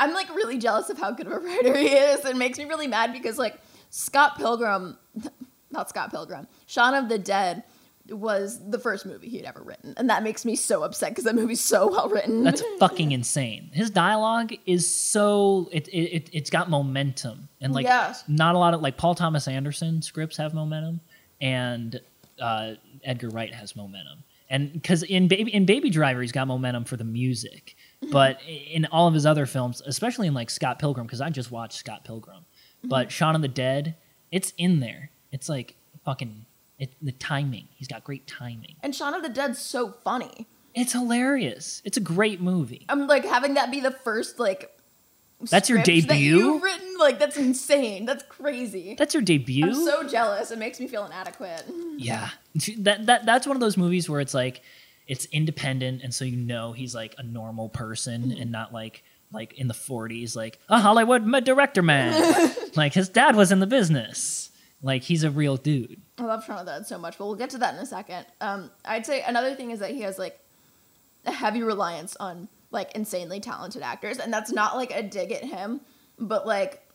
I'm like really jealous of how good of a writer he is. It makes me really mad because like Scott Pilgrim, not Scott Pilgrim, Shaun of the Dead was the first movie he'd ever written, and that makes me so upset because that movie's so well written. That's fucking insane. His dialogue is so it it, it it's got momentum and like Yes. not a lot of like Paul Thomas Anderson scripts have momentum and uh, Edgar Wright has momentum and because in baby in Baby Driver he's got momentum for the music, but in all of his other films, especially in like Scott Pilgrim, because I just watched Scott Pilgrim, but mm-hmm. Shaun of the Dead, it's in there. It's like fucking it, the timing. He's got great timing. And Shaun of the Dead's so funny. It's hilarious. It's a great movie. I'm like having that be the first like. That's your script That debut? you've written like that's insane. That's crazy. That's your debut. I'm so jealous. It makes me feel inadequate. Yeah, that that that's one of those movies where it's like it's independent, and so you know he's like a normal person and not like like in the '40s, like a Hollywood director man. like his dad was in the business. Like he's a real dude. I love of the so much, but we'll get to that in a second. Um, I'd say another thing is that he has like a heavy reliance on like insanely talented actors, and that's not like a dig at him, but like,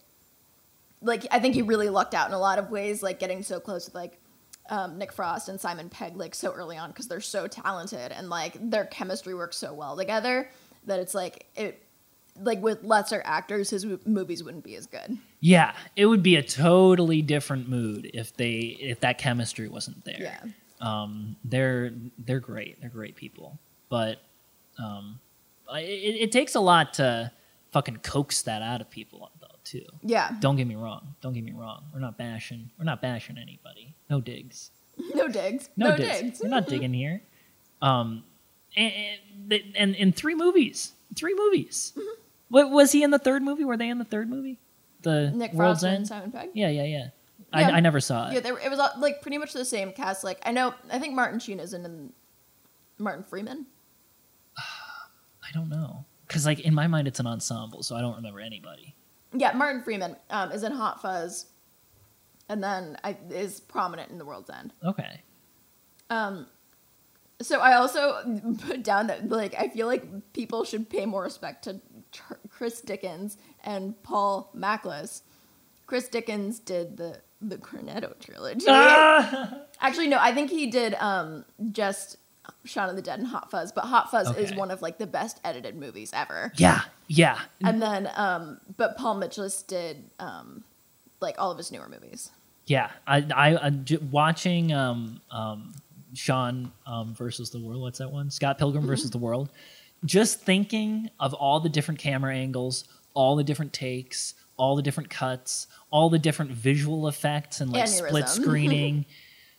like I think he really lucked out in a lot of ways, like getting so close with like um, Nick Frost and Simon Pegg like so early on because they're so talented and like their chemistry works so well together that it's like it like with lesser actors his mo- movies wouldn't be as good. Yeah, it would be a totally different mood if they if that chemistry wasn't there. Yeah. um, they're they're great. They're great people, but um, it, it takes a lot to fucking coax that out of people. Too. Yeah. Don't get me wrong. Don't get me wrong. We're not bashing. We're not bashing anybody. No digs. No digs. No, No, digs. digs. We're not digging here. Um, and and, and in three movies, three movies. Mm-hmm. What was he in the third movie? Were they in the third movie? The Nick World's Frost and Simon Pegg. Yeah, yeah, yeah. Yeah. I, I never saw it. Yeah, they were, it was all, like pretty much the same cast. Like I know, I think Martin Sheen is in, in Martin Freeman. I don't know. Because like in my mind, it's an ensemble, so I don't remember anybody. Yeah, Martin Freeman um, is in Hot Fuzz, and then I, is prominent in The World's End. Okay. Um, so I also put down that like I feel like people should pay more respect to Tr- Chris Dickens and Paul Machliss. Chris Dickens did the the Cornetto trilogy. Ah! Actually, no, I think he did um, just Shaun of the Dead and Hot Fuzz, but Hot Fuzz is one of like the best edited movies ever. Yeah, yeah. And then, um, but Paul Mitchell did um, like all of his newer movies. Yeah, I, I, I watching um, um, Sean um, versus the world. What's that one? Scott Pilgrim versus the world. Just thinking of all the different camera angles, all the different takes, all the different cuts, all the different visual effects and like split screening.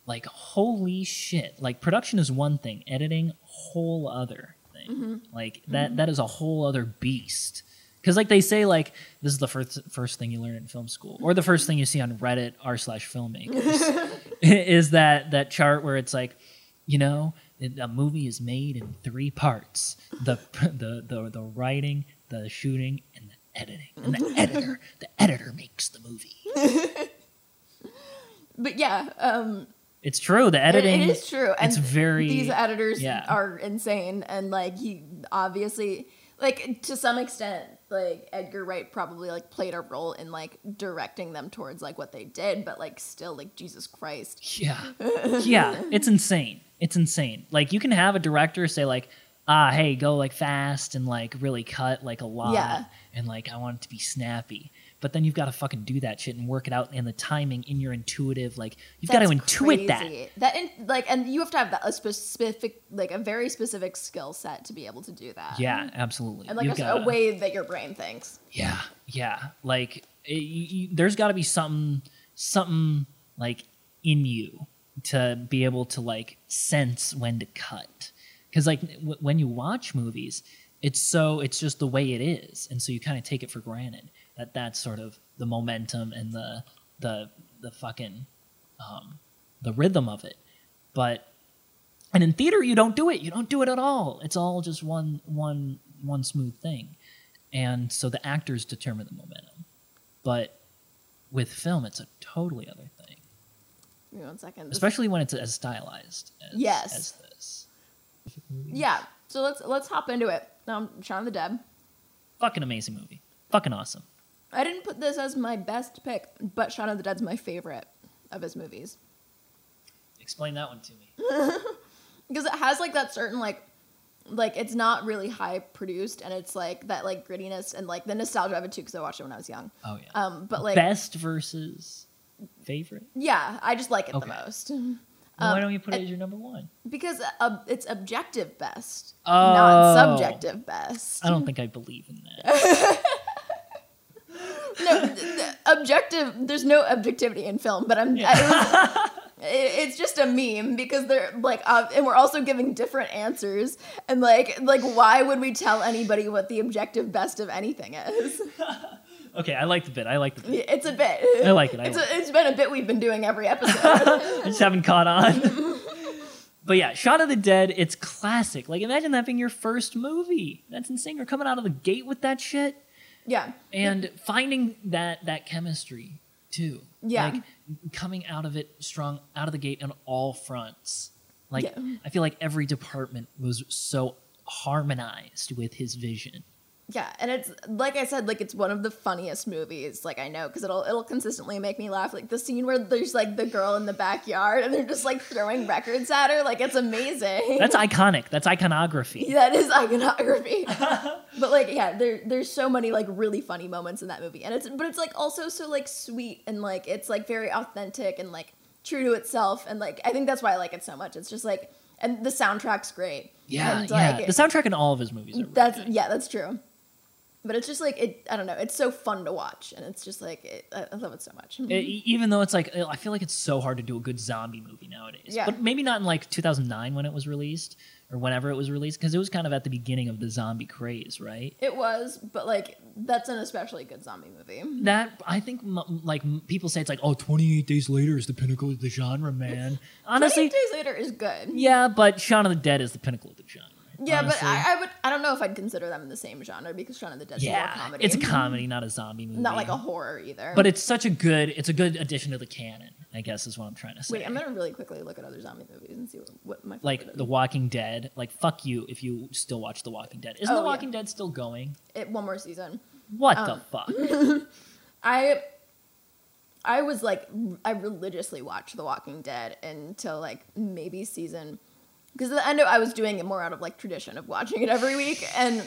like holy shit! Like production is one thing, editing whole other thing. Like that that is a whole other beast. Because like they say, like this is the first first thing you learn in film school, or the first thing you see on Reddit r slash filmmakers, is that that chart where it's like, you know, a movie is made in three parts: the the the, the writing, the shooting, and the editing. And the editor, the editor makes the movie. But yeah, um, It's true. The it- editing. it is true. And it's very these editors yeah. are insane, and like he obviously, like to some extent, like Edgar Wright probably like played a role in like directing them towards like what they did, but like still, like Jesus Christ, Yeah. Yeah. It's insane. It's insane. Like you can have a director say like, ah, hey, go like fast and like really cut like a lot. Yeah. And like I want it to be snappy. But then you've got to fucking do that shit and work it out and the timing in your intuitive like you've got to intuit that. crazy. That in, like, and you have to have that a specific, like a very specific skill set to be able to do that. Yeah, absolutely. and like a, gotta- a way that your brain thinks. Yeah, yeah. Like it, you, you- there's got to be something, something like in you to be able to like sense when to cut. Because like w- when you watch movies, it's so it's just the way it is, and so you kind of take it for granted that that's sort of the momentum and the the the fucking um, the rhythm of it. But and in theater, you don't do it. You don't do it at all. It's all just one one one smooth thing and so the actors determine the momentum. But with film, it's a totally other thing, Give me one second. Especially when it's as stylized as, Yes. as this. yeah. So let's let's hop into it. Um, Shaun of the Dead. Fucking amazing movie. Fucking awesome. I didn't put this as my best pick, but Shaun of the Dead's my favorite of his movies Explain that one to me. because it has like that certain like like it's not really high produced and it's like that like grittiness and like the nostalgia of it too because I watched it when I was young. Oh yeah. Um, but like Best versus favorite. yeah, I just like it Okay. the most. Well, why Um, don't you put it and- as your number one? because uh, it's objective best, Oh. not subjective best. I don't think I believe in that. no, objective. There's no objectivity in film, but I'm. Yeah. I it- it's just a meme because they're like, uh, and we're also giving different answers, and like, like, why would we tell anybody what the objective best of anything is? okay, I like the bit. I like the bit. It's a bit. I like it, I It's, like a, it's been a bit we've been doing every episode. I just haven't caught on. but yeah, Shot of the Dead, it's classic. Like, imagine that being your first movie. That's insane. You're coming out of the gate with that shit. Yeah, and finding that that chemistry too Yeah. like coming out of it strong out of the gate on all fronts like Yeah. i feel like every department was so harmonized with his vision yeah, and it's like I said, like it's one of the funniest movies. Like I know because it'll it'll consistently make me laugh. Like the scene where there's like the girl in the backyard and they're just like throwing records at her. Like it's amazing. that's iconic that's iconography that is iconography. but like yeah, there there's so many like really funny moments in that movie, and it's but it's like also so like sweet and like it's like very authentic and like true to itself, and like I think that's why I like it so much. It's just like and the soundtrack's great. yeah and, yeah like, the soundtrack in all of his movies are really that's good. yeah, that's true. But it's just like it. I don't know. It's so fun to watch, and it's just like it, I love it so much. E- even though it's like i feel like it's so hard to do a good zombie movie nowadays Yeah. but maybe not in like 2009 when it was released or whenever it was released because it was kind of at the beginning of the zombie craze right It was, but like that's an especially good zombie movie. that I think m- like m- people say it's like oh 28 days later is the pinnacle of the genre man honestly 28 Days Later is good. yeah but Shaun of the Dead is the pinnacle of the genre Yeah, honestly. but I, I would. I don't know if I'd consider them in the same genre because Shaun of the more yeah comedy. it's a comedy not a zombie movie not like a horror either. but it's such a good it's a good addition to the canon I guess is what I'm trying to say wait, I'm gonna really quickly look at other zombie movies and see what, what my like favorite The. Walking Dead like fuck you if you still watch The Walking Dead isn't Oh, The yeah. Walking Dead still going It, one more season. what Um, the fuck I I was like I religiously watched The Walking Dead until like maybe season because at the end of, I was doing it more out of like tradition of watching it every week and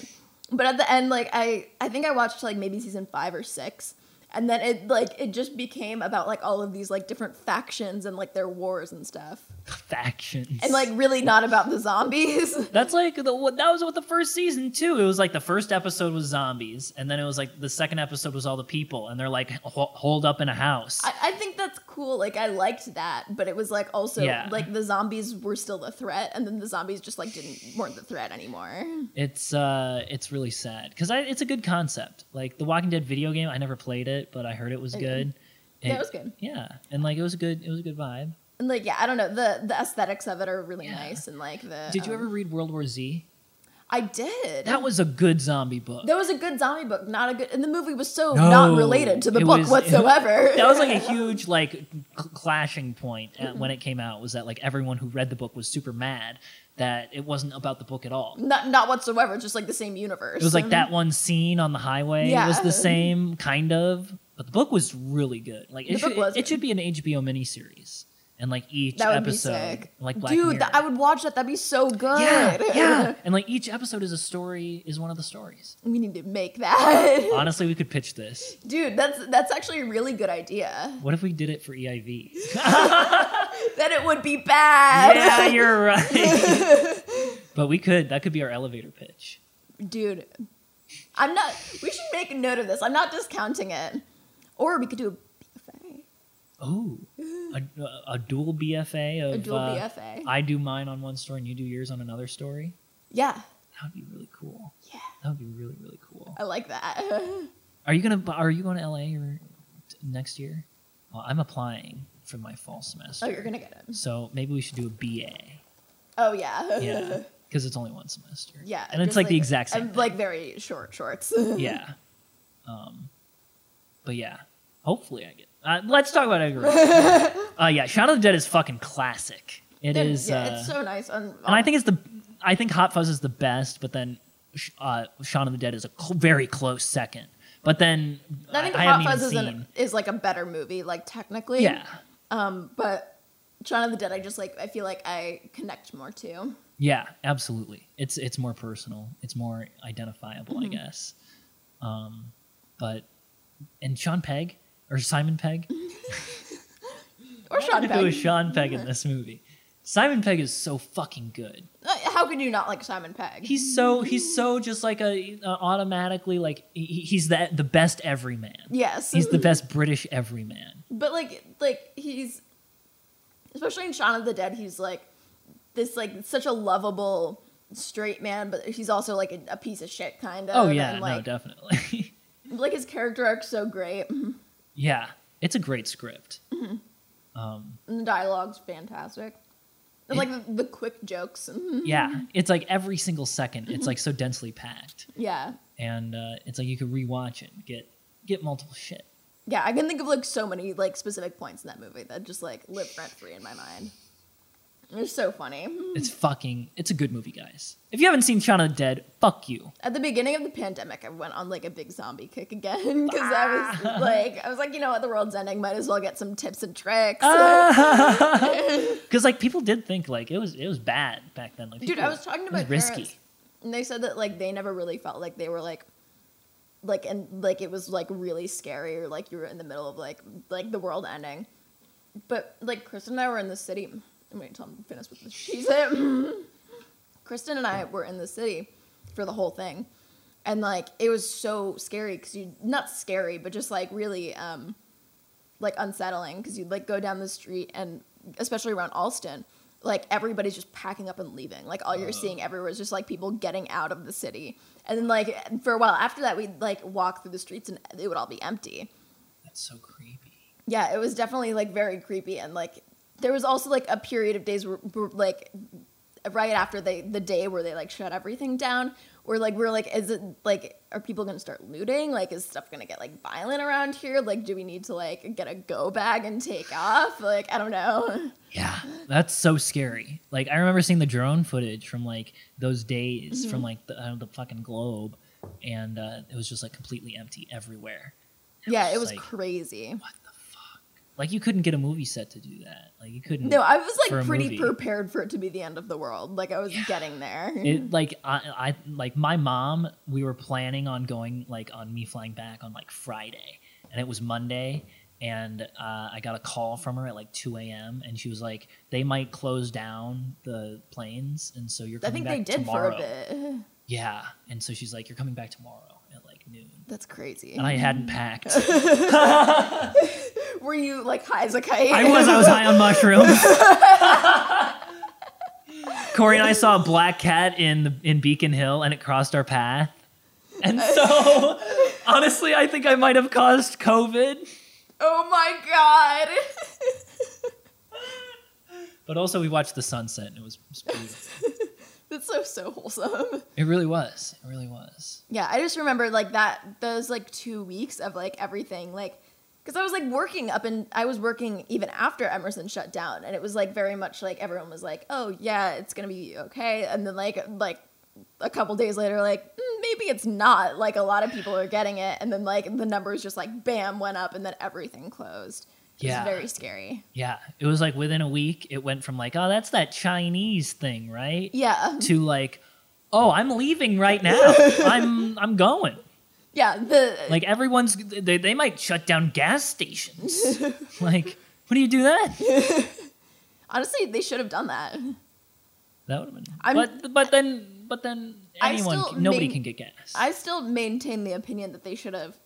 but at the end like I I think I watched like maybe season 5 or 6 and then it like it just became about like all of these like different factions and like their wars and stuff factions and like really not about the zombies. That's like the what that was what the first season too. It was like the first episode was zombies, and then it was like the second episode was all the people, and they're like ho- holed up in a house. I, I think that's cool. Like I liked that, but it was like also Yeah. like the zombies were still the threat, and then the zombies just like didn't weren't the threat anymore. it's uh, it's really sad because it's a good concept. Like the Walking Dead video game, I never played it, but I heard it was Okay. good. Yeah, It- it was good. Yeah, and like it was a good, it was a good vibe. And like yeah, I don't know the the aesthetics of it are really Yeah. nice, and like the. Did you um, ever read World War Z? I did. That was a good zombie book. that was a good zombie book, not a good. And the movie was so No, not related to the book was- whatsoever. that was like a huge like cl- clashing point at, when it came out was that like everyone who read the book was super mad that it wasn't about the book at all not not whatsoever. It's just like the same universe. It was like mm-hmm. that one scene on the highway It was the same kind of, but the book was really good. Like The it book should, was it good. should be an HBO miniseries, and like each That would episode, be sick. like Black Dude, that, I would watch that. That'd be so good. yeah, yeah, and like each episode is a story, is one of the stories. we need to make that. Honestly, we could pitch this. Dude, that's that's actually a really good idea. What if we did it for EIV? Then it would be bad. yeah, you're right. but we could. That could be our elevator pitch. Dude, I'm not. We should make a note of this. I'm not discounting it. Or we could do a BFA. Oh, a, a dual BFA of A dual uh, BFA. I do mine on one story and you do yours on another story. Yeah. That would be really cool. Yeah. That would be really really cool. I like that. Are you gonna Are you going to LA or next year? Well, I'm applying for my fall semester. oh, you're gonna get it. So maybe we should do a BA. Oh yeah. Yeah, because it's only one semester. yeah. and it's just like, the exact same. and, like very short shorts. yeah. Um, but yeah, hopefully I get. Uh, let's talk about Edgar. Wright. uh, yeah, Shaun of the Dead is fucking classic. It And, is. yeah, uh, it's so nice. And, and I think it's the. I think Hot Fuzz is the best, but then uh, Shaun of the Dead is a cl- very close second. But then I think I Hot haven't Fuzz is, an, is like a better movie, like technically. Yeah, Um, but Shaun of the Dead, I just like I feel like I connect more to. yeah, absolutely. It's it's more personal. It's more identifiable, Mm-hmm. I guess. Um, but and Sean Pegg or Simon Pegg. Or Sean Pegg. Who is Pegg. Sean Pegg in this movie? Simon Pegg is so fucking good. Uh, How could you not like Simon Pegg? He's so he's so just like a, a automatically like he, he's that the best everyman. yes, He's the best British everyman. But like, like he's, especially in Shaun of the Dead, he's like this like such a lovable straight man, but he's also like a, a piece of shit kind of. Oh yeah, and, no, like, definitely. like his character arc's so great, yeah, it's a great script. Mm-hmm. Um, the dialogue's fantastic. And like the, quick jokes, yeah, it's like every single second, Mm-hmm. it's like so densely packed, yeah, and uh, it's like you could rewatch it, and get get multiple shit. yeah. I can think of like so many like specific points in that movie that just like live rent free in my mind. It's so funny. It's fucking. It's a good movie, guys. If you haven't seen Shaun of the Dead, fuck you. At the beginning of the pandemic, I went on like a big zombie kick again because I Ah. was like, I was like, you know what, the world's ending. Might as well get some tips and tricks. Because like people did think like it was it was bad back then. Like Dude, I was talking to my was risky. parents, and they said that like they never really felt like they were like, like and like it was like really scary or like you were in the middle of like like the world ending. But like chris and I were in the city. I'm waiting until I'm finished with this. She's it. Kristen and I were in the city for the whole thing, and like it was so scary because you not scary, but just like really um like unsettling because you'd like go down the street and especially around Allston, like everybody's just packing up and leaving. Like all you're seeing everywhere is just like people getting out of the city. And then like for a while after that, we'd like walk through the streets and it would all be empty. That's so creepy. Yeah, it was definitely like very creepy and like there was also like a period of days where, like right after they the day where they like shut everything down where like we're like is it like are people gonna start looting like is stuff gonna get like violent around here like do we need to like get a go bag and take off like i don't know Yeah, that's so scary. Like I remember seeing the drone footage from like those days Mm-hmm. from like the, uh, the fucking globe, and uh, it was just like completely empty everywhere. yeah it was like- crazy What? Like you couldn't get a movie set to do that. Like you couldn't. no i was like pretty movie. prepared for it to be the end of the world. Like i was getting there. It like I, I like my mom we were planning on going like on me flying back on like friday. And it was monday and uh, i got a call from her at like 2 a.m and she was like they might close down the planes and so you're i think they did tomorrow for a bit. Yeah. And so she's like you're coming back tomorrow. at like noon that's crazy. And i hadn't packed. Were you like high as a kite? I was i was high on mushrooms. Corey and i saw a black cat in the, in beacon hill and it crossed our path. And so honestly i think i might have caused covid. Oh my god. But also we watched the sunset and it was, it was beautiful that's so so wholesome. It really was. It really was. Yeah, I just remember like that those like two weeks of like everything like because I was like working up and I was working even after Emerson shut down and it was like very much like everyone was like oh yeah it's gonna be okay and then like like a couple days later like "Mm, maybe it's not like a lot of people are getting it and then like the numbers just like bam went up and then everything closed. It Yeah. was very scary. yeah it was like within a week it went from like oh that's that chinese thing right Yeah, to like oh i'm leaving right now i'm i'm going yeah. The like everyone's they, they might shut down gas stations like what do you do then honestly they should have done that. that would have been I'm- but but then but then anyone nobody main- can get gas I still maintain the opinion that they should have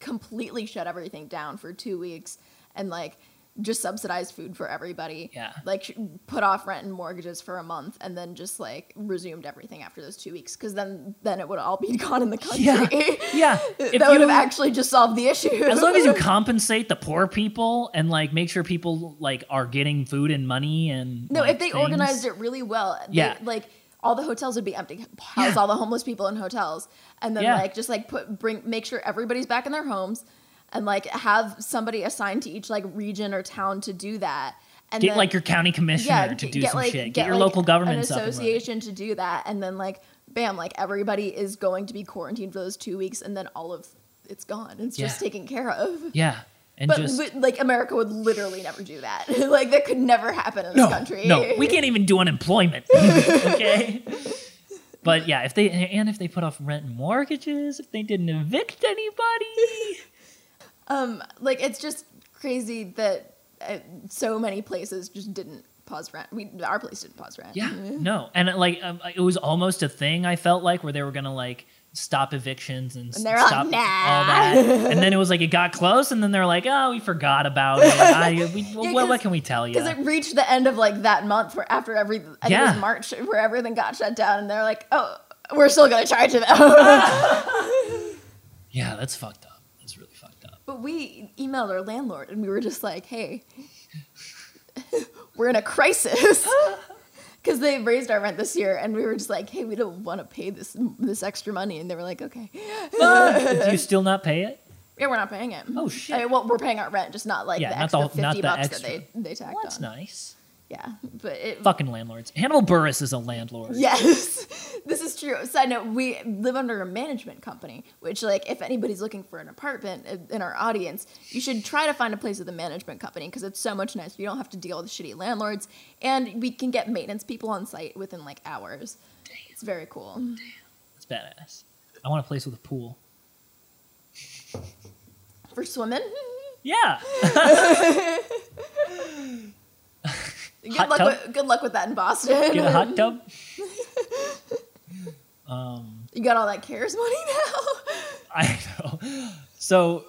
completely shut everything down for two weeks and like just subsidized food for everybody. Yeah. Like put off rent and mortgages for a month and then just like resumed everything after those two weeks because then then it would all be gone in the country. yeah yeah If that would have actually just solved the issue. as long as you compensate the poor people and like make sure people like are getting food and money and No, like, if they things. organized it really well, they- Yeah. like all the hotels would be empty. House Yeah. all the homeless people in hotels, and then Yeah. like just like put bring make sure everybody's back in their homes, and like have somebody assigned to each like region or town to do that. And get then, like your county commissioner to do get, some like- shit get, your like, local government an association to do that, and then like bam, like everybody is going to be quarantined for those two weeks, and then all of it's gone. It's just taken care of. yeah and But, just but, like America would literally never do that. like that could never happen in this no country. no we can't even do unemployment okay but yeah if they and if they put off rent and mortgages if they didn't evict anybody Um, like it's just crazy that uh, so many places just didn't pause rent. We our place didn't pause rent. Yeah, no, and like um, it was almost a thing. I felt like where they were gonna like stop evictions and, And stop "Nah." all that, and then it was like it got close, and then they're like, oh, we forgot about it. I, we, well, what, can we tell you? Because it reached the end of like that month where after every I think it Yeah. was March where everything got shut down and they're like, oh, we're still gonna charge though. yeah, that's fucked up. That's really fucked up. But we emailed our landlord and we were just like, hey, we're in a crisis. Because they raised our rent this year, and we were just like, "Hey, we don't want to pay this this extra money," and they were like, "Okay, Do you still not pay it? yeah, we're not paying it." Oh, shit. I mean, well, we're paying our rent, just not like Yeah, the not extra the- fifty not the bucks extra. that they they tacked Well, that's on. nice. Yeah, but it, Fucking landlords. Hannibal Buress is a landlord. Yes, this is true. Side note: We live under a management company, which, like, if anybody's looking for an apartment uh, in our audience, you should try to find a place with a management company because it's so much nicer. You don't have to deal with shitty landlords, and we can get maintenance people on site within like hours. It's very cool. Damn. It's badass. I want a place with a pool. For swimming, Yeah. good Hot luck. tub? With, good luck with that in Boston. Get a hot tub. Um, you got all that cares money now? I know. So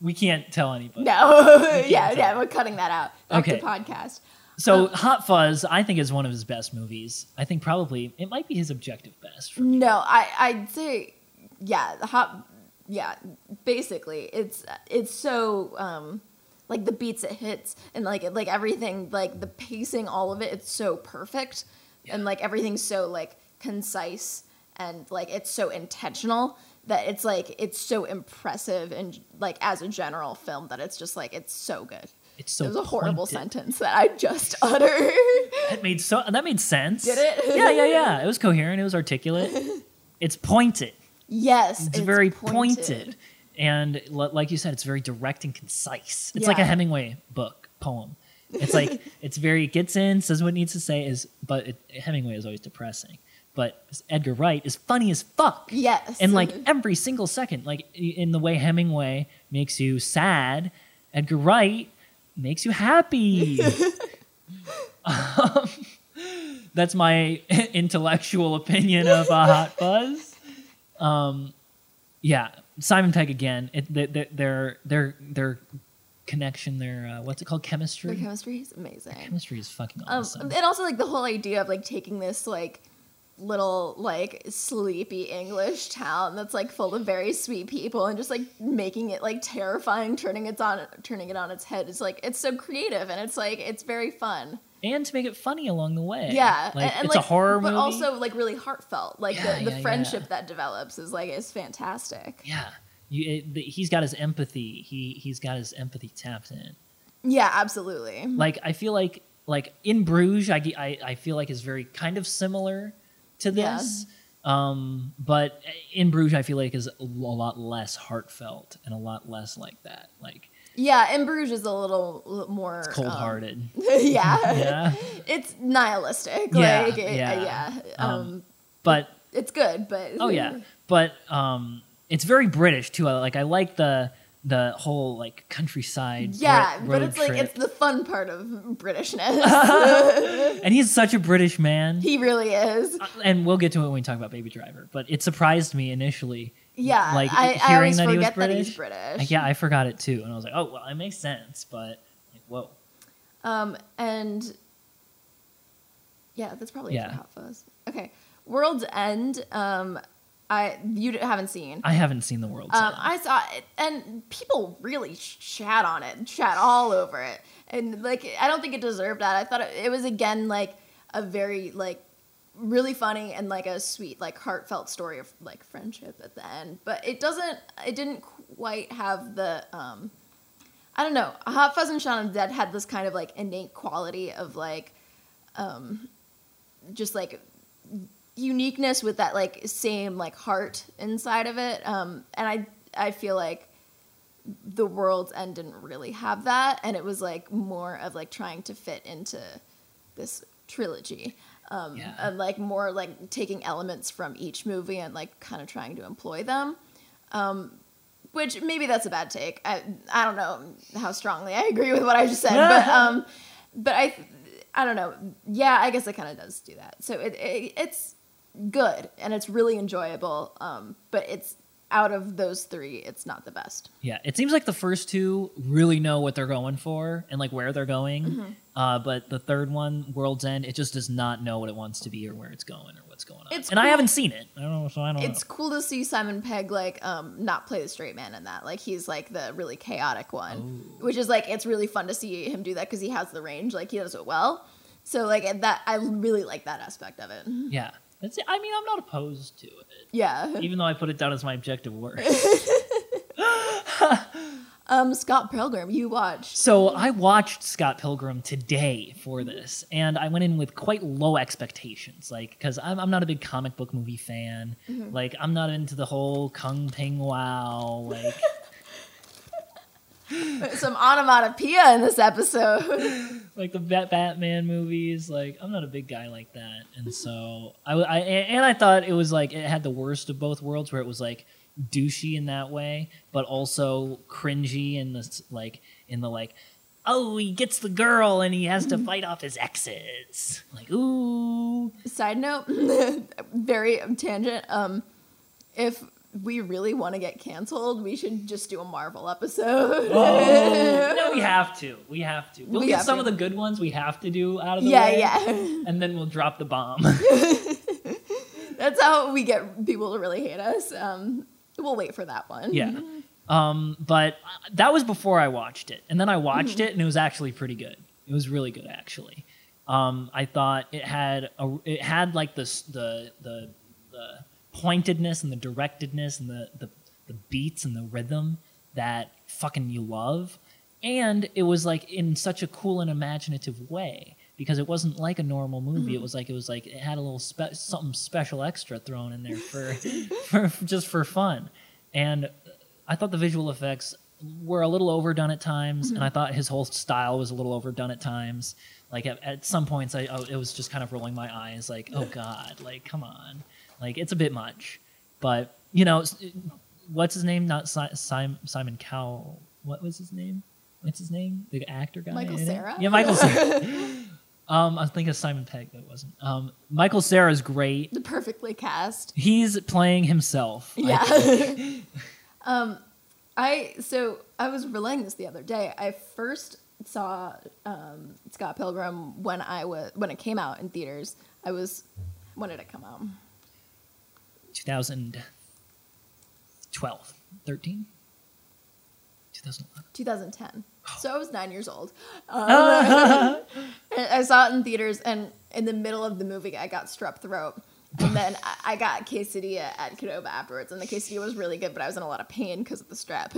we can't tell anybody. no. yeah, yeah. We're cutting that out. Back Okay. podcast. So Um, Hot Fuzz, I think, is one of his best movies. I think probably it might be his objective best. No, I I'd say yeah, the hot yeah, basically it's it's so um like the beats it hits and like like everything like the pacing all of it it's so perfect and like everything's so like concise and like it's so intentional that it's like it's so impressive and like as a general film that it's just like it's so good. It's so it was a horrible pointed. sentence that I just uttered. That made so that made sense. Did it? Yeah, yeah, yeah. It was coherent. It was articulate. It's pointed. yes, It's, very pointed. And l- like you said, it's very direct and concise. It's like a Hemingway book poem. It's like it's very it gets in, says what it needs to say. Is but it, Hemingway is always depressing. But Edgar Wright is funny as fuck. Yes. and like every single second like in the way hemingway makes you sad edgar wright makes you happy um, that's my intellectual opinion of a hot fuzz um, yeah simon pegg again it, th- th- their their their connection their uh, what's it called chemistry chemistry is amazing. chemistry is fucking Um, awesome and also like the whole idea of like taking this like little like sleepy English town that's like full of very sweet people and just like making it like terrifying, turning it on turning it on its head is like it's so creative and it's like it's very fun. And to make it funny along the way Yeah, like, and, and, it's like, a horror but movie but also like really heartfelt. Like Yeah, the, the yeah, friendship yeah. that develops is like is fantastic. Yeah, you, it, the, he's got his empathy. He he's got his empathy tapped in. Yeah, absolutely. Like I feel like like in Bruges, I, I I feel like is very kind of similar to this. Um, but in Bruges, I feel like is a lot less heartfelt and a lot less like that. Like Yeah, and Bruges is a little, more it's cold hearted. um, yeah. yeah, it's nihilistic. Yeah, like it- yeah. yeah. Um, Um, but it's good, but oh yeah, but um, it's very British too. Like I like the the whole like countryside. Yeah, but it's like it's the fun part of Britishness. and he's such a British man. he really is. Uh, and we'll get to it when we talk about Baby Driver. But it surprised me initially. Yeah, like I, I hearing always that he was forget that British. he's British. Like, yeah, I forgot it too, and I was like, oh well, it makes sense. But like, whoa, Um, and yeah, that's probably it Yeah. for Hot Fuzz. Okay, World's End. Um, I you haven't seen. I haven't seen the world. Um, I saw it, and people really chat on it, chat all over it, and like I don't think it deserved that. I thought it, it was again like a very like really funny and like a sweet like heartfelt story of like friendship at the end, but it doesn't. It didn't quite have the. um I don't know. Hot Fuzz and Shaun of the Dead had this kind of like innate quality of like, um, just like uniqueness with that like same like heart inside of it um and i i feel like the world's end didn't really have that and it was like more of like trying to fit into this trilogy um Yeah. and like more like taking elements from each movie and like kind of trying to employ them um which maybe that's a bad take i i don't know how strongly i agree with what i just said but um but i I don't know. Yeah, I guess it kind of does do that. So it, it it's good and it's really enjoyable. Um, but it's out of those three, it's not the best. Yeah, it seems like the first two really know what they're going for and like where they're going. Mm-hmm. Uh, but the third one, World's End, it just does not know what it wants to be or where it's going or what's going on. It's and I cool. haven't seen it. I don't know, so I don't It's know. cool to see Simon Pegg like um not play the straight man in that. Like he's like the really chaotic one, Oh. which is like it's really fun to see him do that because he has the range. Like he does it well. So like that I really like that aspect of it. Yeah, That's, I mean, I'm not opposed to it, Yeah. even though I put it down as my objective work. Um, Scott Pilgrim, you watched. So I watched Scott Pilgrim today for this, and I went in with quite low expectations, like because I'm, I'm not a big comic book movie fan. Like I'm not into the whole Kung Ping Wow. Like Some onomatopoeia in this episode. like the Bat- Batman movies. Like I'm not a big guy like that, and so I, I and I thought it was like it had the worst of both worlds, where it was like douchey in that way, but also cringy in this like in the like. Oh, he gets the girl and he has to fight off his exes. Like, ooh. Side note, very tangent. Um, if we really want to get canceled, we should just do a Marvel episode. Oh, no, we have to. We have to. We'll We get some to. of the good ones we have to do out of the yeah, way. yeah. yeah. And then we'll drop the bomb. That's how we get people to really hate us. Um, we'll wait for that one. Yeah. Um, but uh, that was before I watched it, and then I watched Mm-hmm. it, and it was actually pretty good. It was really good, actually. Um, I thought it had a, it had like this the the the pointedness and the directedness and the the, the beats and the rhythm that fucking you love, and it was like in such a cool and imaginative way because it wasn't like a normal movie. Mm-hmm. It was like it was like it had a little spe- something special extra thrown in there for, for just for fun, and I thought the visual effects were a little overdone at times, and I thought his whole style was a little overdone at times. Like at, at some points, I oh, it was just kind of rolling my eyes, like oh god, like come on, like it's a bit much. But you know, what's his name? Not si- Simon Simon Cowell. What was his name? What's his name? The actor guy. Michael in it? Yeah, Michael Cera. um, I think of Simon Pegg, but it wasn't. Um, Michael Cera is great. The perfectly cast. He's playing himself. Yeah. think. um, I so I was relaying this the other day. I first saw um, Scott Pilgrim when I was when it came out in theaters. I was when did it come out? 2012, 13, 2011. 2010. Oh. So I was nine years old. Um, and I saw it in theaters, and in the middle of the movie, I got strep throat. And then I- got quesadilla at Qdoba afterwards, and the quesadilla was really good, but I was in a lot of pain because of the strep.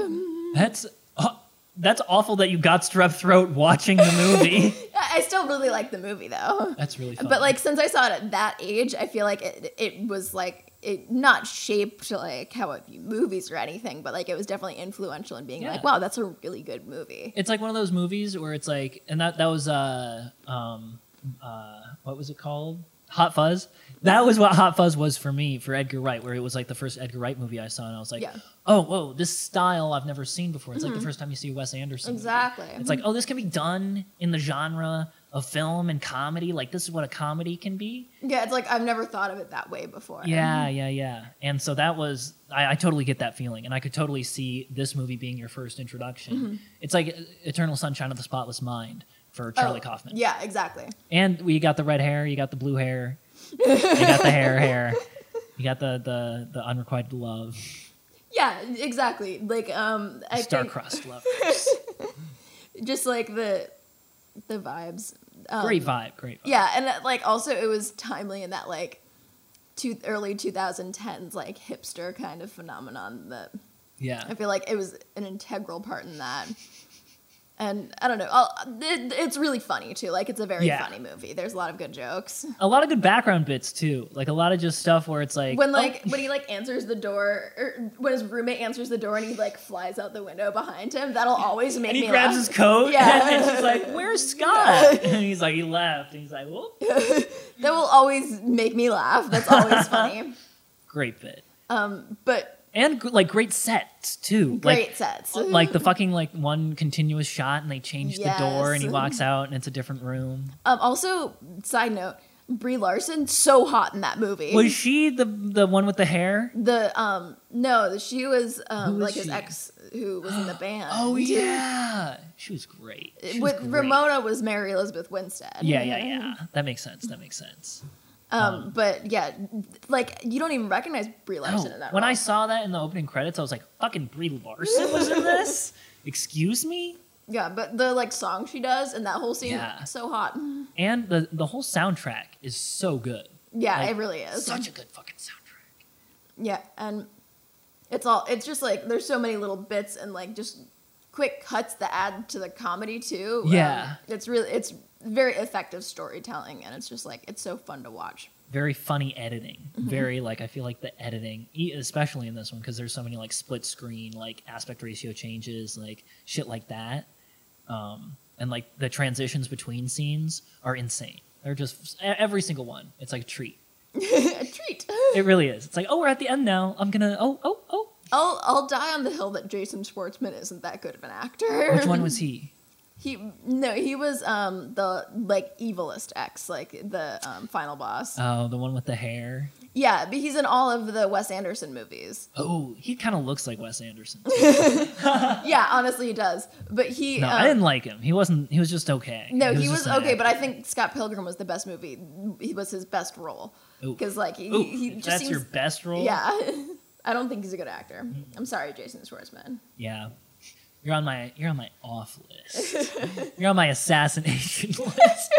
That's uh, that's awful that you got strep throat watching the movie. I I still really like the movie though. That's really fun. But like since I saw it at that age, I feel like it it was like it not shaped like how I view movies or anything, but like it was definitely influential in being Yeah. like, wow, that's a really good movie. it's like one of those movies where it's like, and that that was uh um uh what was it called? Hot Fuzz. That was what Hot Fuzz was for me for Edgar Wright, where it was like the first Edgar Wright movie I saw, and I was like, Yeah. oh whoa, this style I've never seen before. It's like the first time you see Wes Anderson. movie. Exactly. It's like, oh, this can be done in the genre of film and comedy. Like this is what a comedy can be. Yeah, it's like I've never thought of it that way before. Yeah, yeah, yeah. And so that was I, I totally get that feeling, and I could totally see this movie being your first introduction. It's like Eternal Sunshine of the Spotless Mind for Charlie Oh, Kaufman. Yeah, exactly. And we got the red hair, you got the blue hair, you got the hair hair, you got the the the unrequited love, Yeah, exactly. Like um I star-crossed Lovers, just like the the vibes. Um, Great vibe, great. Vibe. Yeah, and uh, like also it was timely in that like two early 2010s like hipster kind of phenomenon that Yeah. I feel like it was an integral part in that. And I don't know, it, it's really funny too. Like it's a very Yeah. funny movie. There's a lot of good jokes. A lot of good background bits too. Like a lot of just stuff where it's like When oh, like when he like answers the door, or when his roommate answers the door and he like flies out the window behind him, that'll always make and he me grabs laugh. his coat Yeah. and she's like, "Where's Scott?" And he's like, "He left." And he's like, "Whoop." That will always make me laugh. That's always funny. Great bit. Um, but and like great sets too. Great like, sets. like the fucking like one continuous shot, and they change the door, and he walks out, and it's a different room. Um, also, side note, Brie Larson so hot in that movie. Was she the the one with the hair? the um no, she was um was like his ex who was in the band. Oh yeah, she was great. She was With great. Ramona was Mary Elizabeth Winstead. Yeah, yeah, yeah. That makes sense. That makes sense. Um, but yeah, like you don't even recognize Brie Larson No, in that. when role. I saw that in the opening credits, I was like, "Fucking Brie Larson was in this." Excuse me. yeah, but the like song she does and that whole scene, Yeah. so hot. And the the whole soundtrack is so good. Yeah, Like, it really is. Such a good fucking soundtrack. Yeah, and it's all it's just like there's so many little bits and like just quick cuts that add to the comedy too. Um, Yeah. it's really it's very effective storytelling and it's just like it's so fun to watch. Very funny editing. Mm-hmm. Very like I feel like the editing, especially in this one, because there's so many like split screen, like aspect ratio changes, like shit like that. Um, and like the transitions between scenes are insane. They're just every single one. It's like a treat. a treat. It really is. It's like, oh, we're at the end now. I'm gonna. Oh, oh, oh. I'll I'll die on the hill that Jason Schwartzman isn't that good of an actor. Which one was he? He? No, he was um the like evilest ex, like the um final boss. Oh, the one with the hair. yeah, but he's in all of the Wes Anderson movies. Oh, he kind of looks like Wes Anderson. yeah, honestly, he does. But he No, um, I didn't like him. He wasn't. He was just okay. No, he was just an okay, but I think Scott Pilgrim was the best movie. He was his best role because like he, Ooh, he just that's seems your best role. yeah. I don't think he's a good actor. I'm sorry, Jason Schwartzman. Yeah. You're on my. You're on my off list. you're on my assassination list.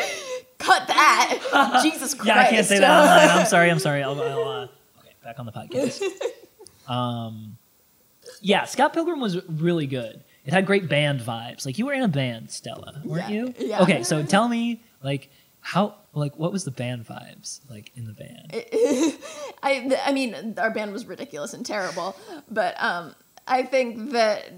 Cut that, Jesus Christ! Yeah, I can't say that online. I'm sorry. I'm sorry. I'll, I'll, uh, okay, back on the podcast. Um, yeah, Scott Pilgrim was really good. It had great band vibes. Like you were in a band, Stella, weren't Yeah, you? yeah. Okay, so tell me, like, how, like, what was the band vibes like in the band? I I mean, our band was ridiculous and terrible, but um, I think that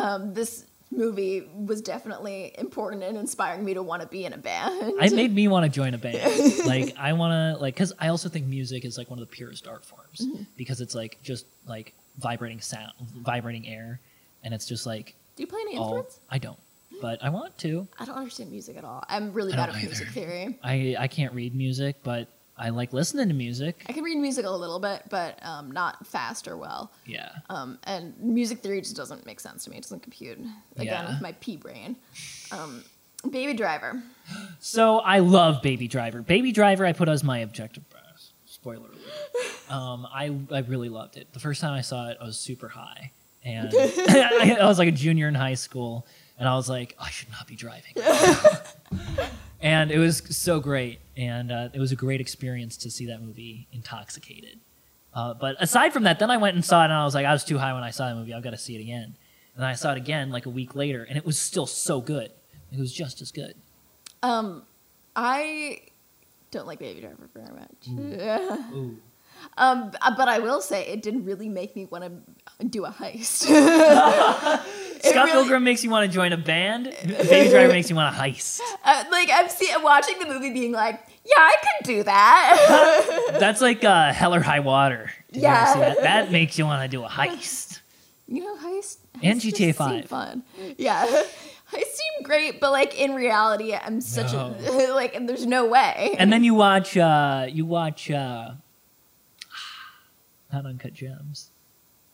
um, this movie was definitely important in inspiring me to want to be in a band. I made me want to join a band. like I want to like cuz I also think music is like one of the purest art forms Mm-hmm. because it's like just like vibrating sound, vibrating air and it's just like Do you play any all instruments? I don't, but I want to. I don't understand music at all. I'm really bad at music theory. I I can't read music, but I like listening to music. I can read music a little bit, but um, not fast or well. Yeah. Um, and music theory just doesn't make sense to me. It doesn't compute. Again, Yeah. with my pea brain. Um, Baby Driver. So I love Baby Driver. Baby Driver I put as my objective. Spoiler alert. Um, I I really loved it. The first time I saw it, I was super high, and I, I was like a junior in high school, and I was like, I should not be driving. And it was so great, and uh, it was a great experience to see that movie intoxicated. Uh, but aside from that, then I went and saw it, and I was like, I was too high when I saw the movie. I've got to see it again. And I saw it again like a week later, and it was still so good. It was just as good. Um, I don't like Baby Driver very much. Ooh. Um, but I will say it didn't really make me want to do a heist. Scott really- Pilgrim makes you want to join a band. Baby Driver makes you want to heist. uh, like I'm see- watching the movie, being like, "Yeah, I could do that." That's like uh, Hell or High Water. Did Yeah. that? That makes you want to do a heist. you know, heist. And heist just GTA 5. fun. Yeah, I seem great, but like in reality, I'm such a like, and there's no way. And then you watch, uh, you watch, uh, not Uncut Gems.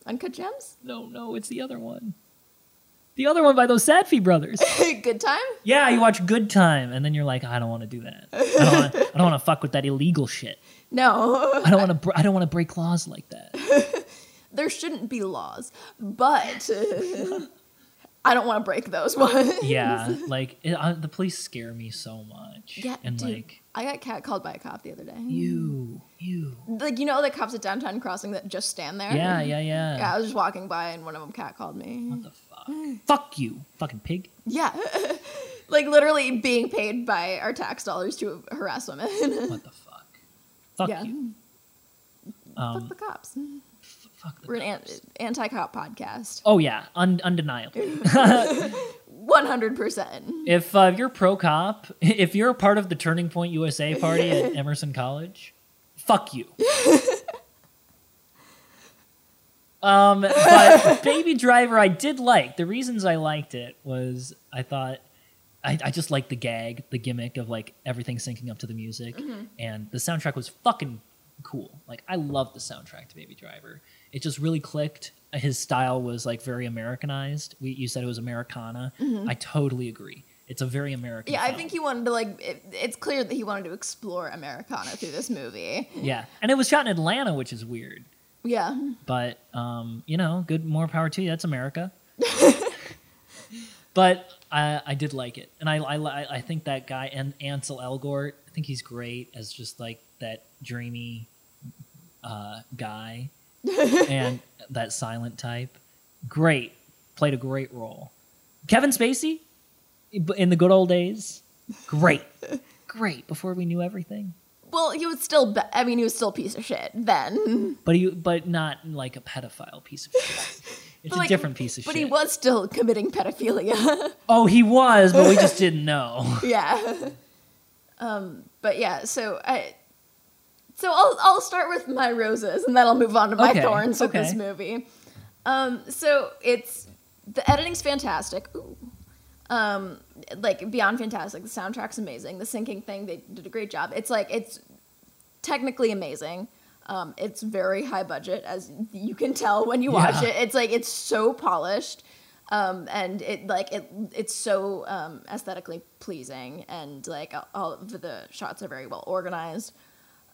Uncut Gems, No, no, it's the other one. The other one by those Safdie brothers. good time. Yeah, you watch Good Time, and then you're like, I don't want to do that. I don't want to. I don't want to fuck with that illegal shit. No, I don't want to. Br- I don't want to break laws like that. there shouldn't be laws, but I don't want to break those ones. Yeah, like it, uh, the police scare me so much. Yeah, and dude, like I got catcalled by a cop the other day. you, you. Like you know the cops at downtown crossing that just stand there. Yeah, yeah, yeah. Yeah, I was just walking by and one of them catcalled me. What the fuck? fuck you, fucking pig. Yeah, like literally being paid by our tax dollars to harass women. What the fuck? Fuck yeah, you. fuck Um, the cops. Fuck the We're an cops. an- anti-cop podcast. Oh yeah, un- hundred percent. if uh, you're pro cop, if you're a part of the Turning Point USA party at Emerson College, fuck you. Um, but Baby Driver, I did like. The reasons I liked it was I thought I, I just liked the gag, the gimmick of like everything syncing up to the music, and the soundtrack was fucking cool. Like I love the soundtrack to Baby Driver. It just really clicked. His style was like very Americanized. We, you said it was Americana. I totally agree. It's a very American. Yeah, I think he wanted to like. It, it's clear that he wanted to explore Americana through this movie. Yeah, and it was shot in Atlanta, which is weird. Yeah, But um, you know, good more power to you. That's America. but I, I did like it, and I, I I think that guy and Ansel Elgort. I think he's great as just like that dreamy uh, guy and that silent type. Great, played a great role. Kevin Spacey in the good old days. Great, great. Before we knew everything. Well, he was still. Be- I mean, he was still a piece of shit then. But he, but not like a pedophile piece of shit. It's a like, different piece of But shit. But he was still committing pedophilia. Oh, he was, but we just didn't know. yeah. Um. But yeah. So I. So I'll I'll start with my roses, and then I'll move on to my Okay, thorns with okay. this movie. Um. So it's the editing's fantastic. Ooh. Um. Like beyond fantastic. The soundtrack's amazing. The syncing thing they did a great job. It's like it's technically amazing. Um, it's very high budget, as you can tell when you watch Yeah. it. It's like it's so polished, um, and it like it it's so um, aesthetically pleasing, and like all- all of the shots are very well organized,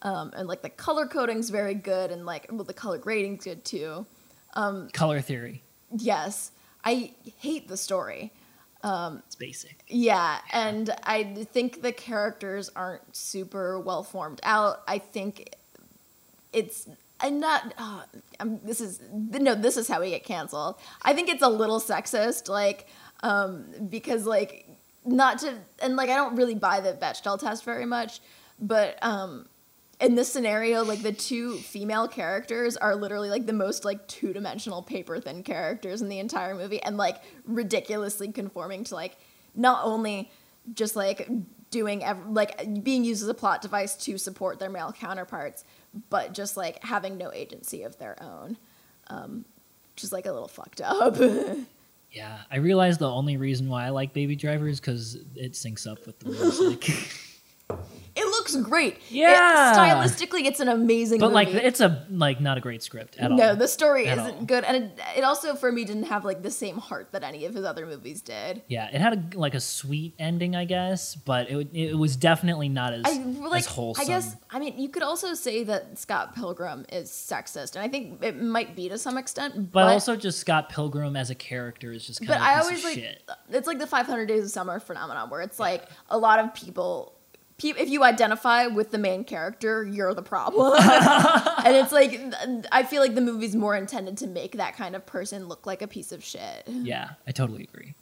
um, and like the color coding's very good, and like well, the color grading's good too. Color theory. Yes, I hate the story. It's basic. Yeah, and I think the characters aren't super well formed out. I think it's I'm not. Uh, I'm, this is no. This is how we get canceled. I think it's a little sexist, like um, because like not to and like I don't really buy the Bechdel test very much, but um, in this scenario, like the two female characters are literally like the most like two dimensional paper thin characters in the entire movie, and like ridiculously conforming to like not only just like doing ev- like being used as a plot device to support their male counterparts, but just like having no agency of their own, um, is like a little fucked up. Yeah, I realized the only reason why I like Baby Driver is because it syncs up with the music. it great. It- Yeah. stylistically, it's an amazing. but like, it's a like not a great script at all. no, the story At isn't all. good, and it, it also for me didn't have like the same heart that any of his other movies did. Yeah, it had a, like a sweet ending, I guess, but it it was definitely not as I like. as wholesome. I guess. I mean, you could also say that Scott Pilgrim is sexist, and I think it might be to some extent. but, also just Scott Pilgrim as a character is just kind but of I always like shit. it's like the 500 Days of Summer phenomenon, where it's like a lot of people. If you identify with the main character, you're the problem, and it's like I feel like the movie's more intended to make that kind of person look like a piece of shit. Yeah, I totally agree.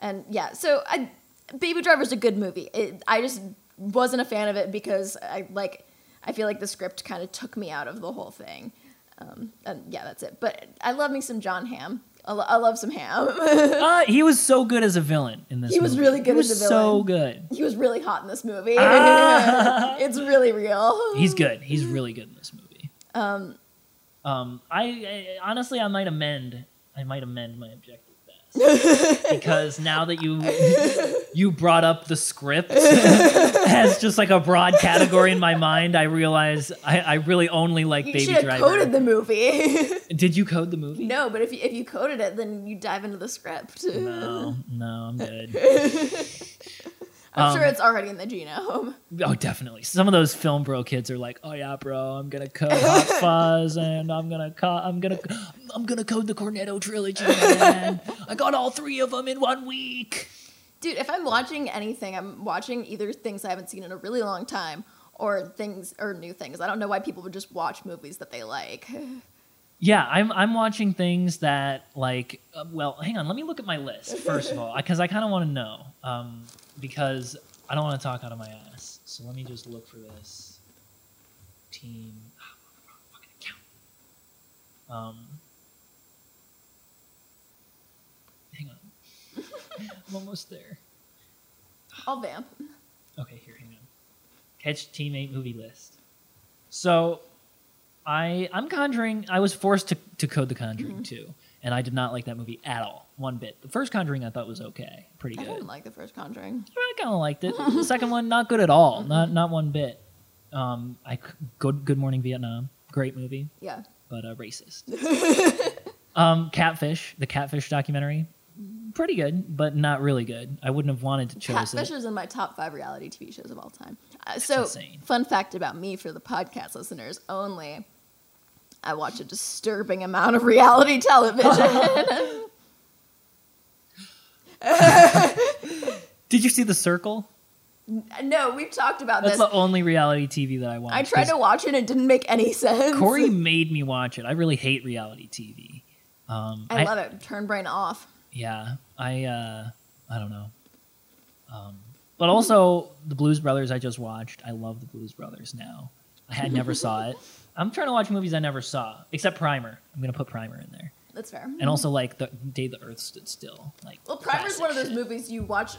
And yeah, so I, Baby Driver's a good movie. It, I just wasn't a fan of it because I like I feel like the script kind of took me out of the whole thing. Um, and yeah, that's it. But I love me some Jon Hamm. I, lo- I love some Ham. Uh, he was so good as a villain in this. Movie. He was movie. really good he was as a So good. he was really hot in this movie. Ah. it's really real. He's good. He's really good in this movie. Um, um, I, I honestly, I might amend. I might amend my objective best because now that you you brought up the script as just like a broad category in my mind, I realize I, I really only like You Baby Driver. coded the movie. Did you code the movie? no, but if you, if you coded it, then you dive into the script. No, no, I'm good. I'm sure Um, it's already in the genome. Oh, definitely. Some of those film bro kids are like, "Oh yeah, bro, I'm gonna code Hot Fuzz, and I'm gonna co- I'm gonna I'm gonna code the Cornetto trilogy, man. I got all three of them in one week." Dude, if I'm watching anything, I'm watching either things I haven't seen in a really long time or things or new things. I don't know why people would just watch movies that they like. Yeah, I'm I'm watching things that like. Uh, well, hang on. Let me look at my list first of all, because I kind of want to know. Um, because I don't want to talk out of my ass. So let me just look for this. Team. wrong fucking account. Um. Hang on. I'm almost there. I'll vamp. Okay, here, hang on. Catch teammate movie list. So, I I'm Conjuring. I was forced to to code the Conjuring Mm-hmm. too, and I did not like that movie at all, one bit. The first Conjuring I thought was okay, pretty I good. didn't like the first Conjuring. I kind of liked it. The second one, not good at all. Not not one bit. Um, I good Good Morning Vietnam, great movie, Yeah. but uh, racist. um, Catfish, the Catfish documentary, pretty good, but not really good. I wouldn't have wanted to choose Catfish it. is in my top five reality TV shows of all time. Uh, so, insane. fun fact about me for the podcast listeners only: I watch a disturbing amount of reality television. Did you see The Circle? no, we've talked about That's this. the only reality TV that I watch. I tried to watch it and it didn't make any sense. Corey made me watch it. I really hate reality TV. Um, I love it. Turn brain off. Yeah, I uh, I don't know. Um, but also the Blues Brothers I just watched. I love the Blues Brothers now. I had never saw it. I'm trying to watch movies I never saw, except Primer. I'm gonna put Primer in there, That's fair. and also like the Day the Earth Stood Still. Like well, Primer's one of those shit. movies you watch.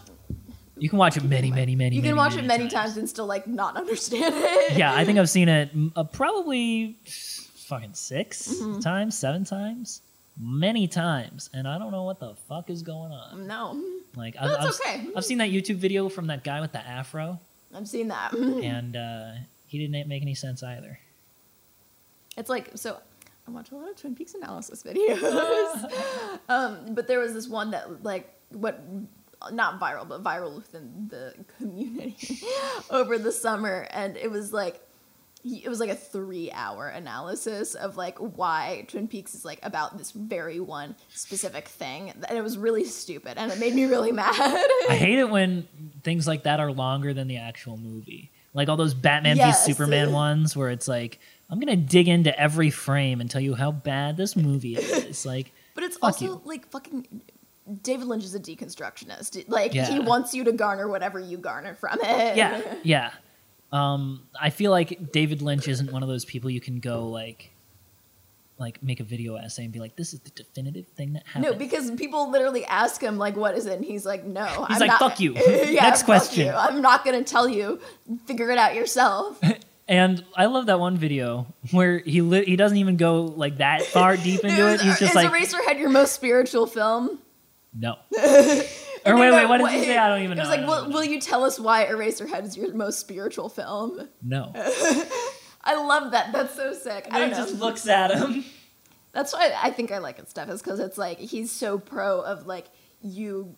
You can watch it many, many, many. Times. You can many, watch it many times and still like not understand it. Yeah, I think I've seen it mm, uh, probably fucking 6 Mm-hmm. times, seven times, many times, and I don't know what the fuck is going on. No, Like, I've, I've, okay. I've seen that YouTube video from that guy with the afro, I've seen that. and uh, he didn't make any sense either. It's like so. I watch a lot of Twin Peaks analysis videos, um, but there was this one that like what not viral but viral within the community over the summer, and it was like it was like a three hour analysis of like why Twin Peaks is like about this very one specific thing, and it was really stupid, and it made me really mad. I hate it when things like that are longer than the actual movie. Like all those Batman Yes. v Superman ones where it's like, I'm gonna dig into every frame and tell you how bad this movie is. Like, But it's also you. like fucking. David Lynch is a deconstructionist. Like he wants you to garner whatever you garner from it. yeah, yeah. Um, I feel like David Lynch isn't one of those people you can go like, like make a video essay and be like, this is the definitive thing that happened. No, because people literally ask him like, "What is it?" And he's like, "No." He's I'm like, not- "Fuck you." yeah, Next question. you. I'm not gonna tell you. Figure it out yourself. And I love that one video where he li- he doesn't even go like that far deep into it. Is- He's just is like, Eraserhead your most spiritual film? no. Or wait, wait, what did you say? I don't even It know. was like, will, will you tell us why Eraserhead is your most spiritual film? No. I love that. That's so sick. I And know. he just looks at him. That's why I think I like it stuff is because it's like he's so pro of like you,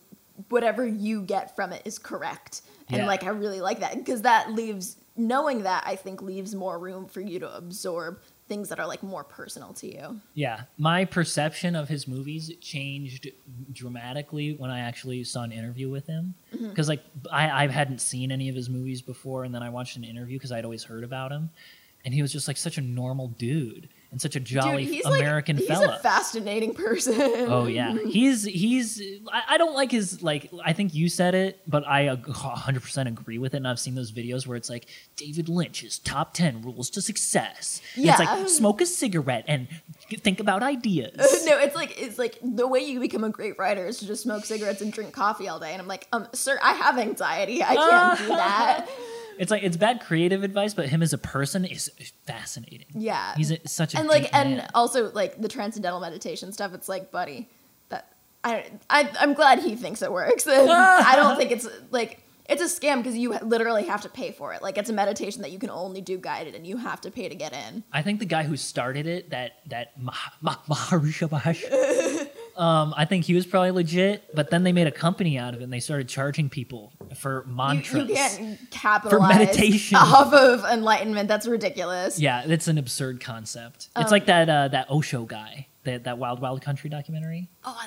whatever you get from it is correct, and Yeah. like I really like that because that leaves knowing that I think leaves more room for you to absorb things that are like more personal to you. Yeah, my perception of his movies changed dramatically when I actually saw an interview with him. Mm-hmm. Because like I, I hadn't seen any of his movies before, and then I watched an interview because I'd always heard about him, and he was just like such a normal dude and such a jolly Dude, he's American like, fella. He's a fascinating person. Oh yeah, he's he's. I, I don't like his like. I think you said it, but I hundred percent agree with it. And I've seen those videos where it's like David Lynch's top ten rules to success. And It's like smoke a cigarette and think about ideas. no, it's like it's like the way you become a great writer is to just smoke cigarettes and drink coffee all day. And I'm like, um, sir, I have anxiety. I can't do that. It's like it's bad creative advice, but him as a person is fascinating. Yeah, He's a, such a and like and man. also like the transcendental meditation stuff. It's like, buddy, that I, I I'm glad he thinks it works. I don't think it's like it's a scam because you literally have to pay for it. Like it's a meditation that you can only do guided, and you have to pay to get in. I think the guy who started it, that that Mah- Mah- Maharishi Mahesh, um, I think he was probably legit. But then they made a company out of it, and they started charging people for mantras. you can't capitalize meditation. off of enlightenment. That's ridiculous. Yeah, it's an absurd concept. It's Um, like that uh, that Osho guy, that that Wild Wild Country documentary. Oh, I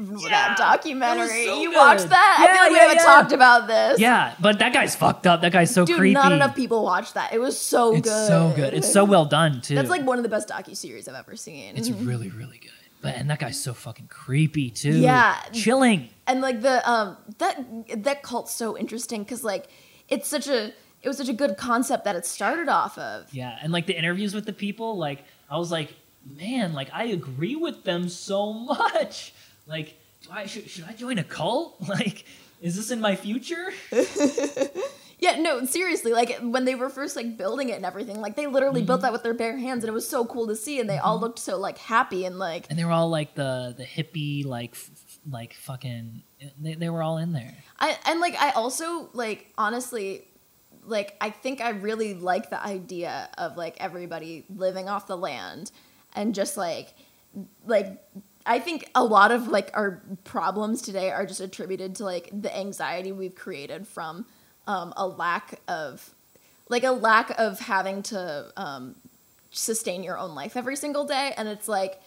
love Yeah, that documentary. that so you good. watched that? I Yeah, feel like we haven't yeah. talked about this. Yeah, but that guy's fucked up. That guy's so Dude, creepy. not enough people watch that. It was so it's good. so good. It's so well done too. That's like one of the best docu series I've ever seen. it's really really good. But and that guy's so fucking creepy too. Yeah. chilling. and like the um that that cult's so interesting because like it's such a it was such a good concept that it started off of. Yeah, and like the interviews with the people, like I was like, man, like I agree with them so much. Like, do I should, should I join a cult? Like, is this in my future? Yeah, no, seriously. Like when they were first like building it and everything, like they literally built Mm-hmm. that with their bare hands, and it was so cool to see. And they all looked so like happy and like and they were all like the the hippie like f- like fucking they, they were all in there I and like I also like honestly like I think I really like the idea of like everybody living off the land and just like like I think a lot of like our problems today are just attributed to like the anxiety we've created from um, a lack of like a lack of having to um, sustain your own life every single day. And it's like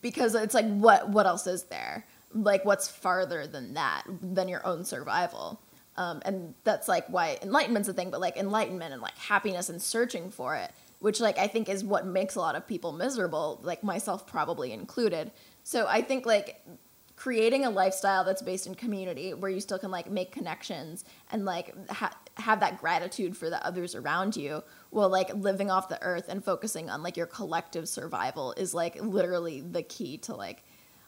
because it's like what what else is there? Like what's farther than that than your own survival? Um, and that's like why enlightenment's a thing but like enlightenment and like happiness and searching for it which like i think is what makes a lot of people miserable like myself probably included. So i think like creating a lifestyle that's based in community where you still can like make connections and like ha- have that gratitude for the others around you while like living off the earth and focusing on like your collective survival is like literally the key to like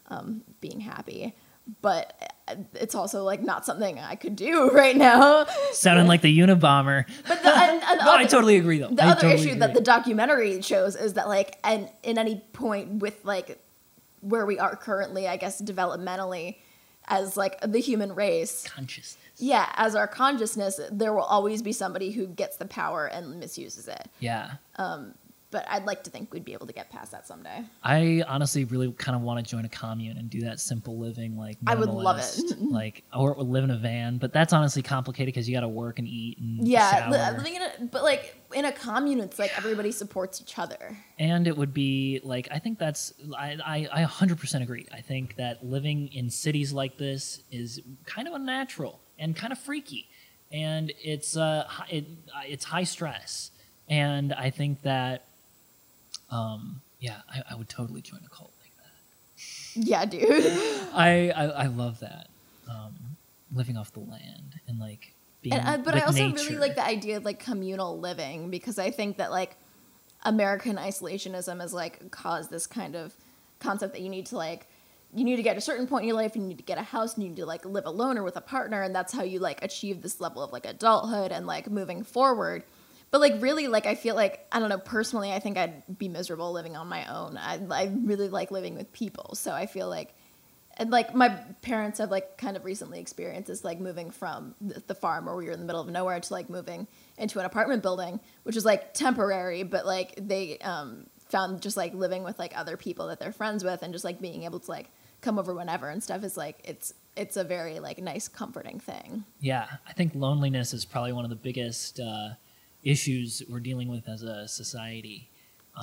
um, being happy. But uh, it's also like not something i could do right now. Sounding like the unabomber. But the, and, and no i totally agree though. the I other totally issue that the documentary shows is that like and in any point with like where we are currently i guess developmentally as like the human race. Consciousness. Yeah as our consciousness there will always be somebody who gets the power and misuses it. Yeah um, but i'd like to think we'd be able to get past that someday I honestly really kind of want to join a commune and do that simple living, like I would love it. like or live in a van. But that's honestly complicated because you got to work and eat and yeah li- living in a but like in a commune it's like everybody supports each other and it would be like I think that's I, I I 100% agree. I think that living in cities like this is kind of unnatural and kind of freaky, and it's uh it, uh, it's high stress, and I think that um yeah I, I would totally join a cult like that. yeah dude I I, I love that um living off the land and like being and, uh, but i also nature. really like the idea of like communal living because i think that like american isolationism has like caused this kind of concept that you need to like you need to get to a certain point in your life and you need to get a house and you need to like live alone or with a partner and that's how you like achieve this level of like adulthood and like moving forward but like really like i feel like i don't know personally i think i'd be miserable living on my own. I, I really like living with people. So i feel like and like my parents have like kind of recently experienced this like moving from the, farm where we were in the middle of nowhere to like moving into an apartment building which was like temporary but like they um, found just like living with like other people that they're friends with and just like being able to like come over whenever and stuff is like it's it's a very like nice comforting thing. Yeah, I think loneliness is probably one of the biggest uh, issues we're dealing with as a society.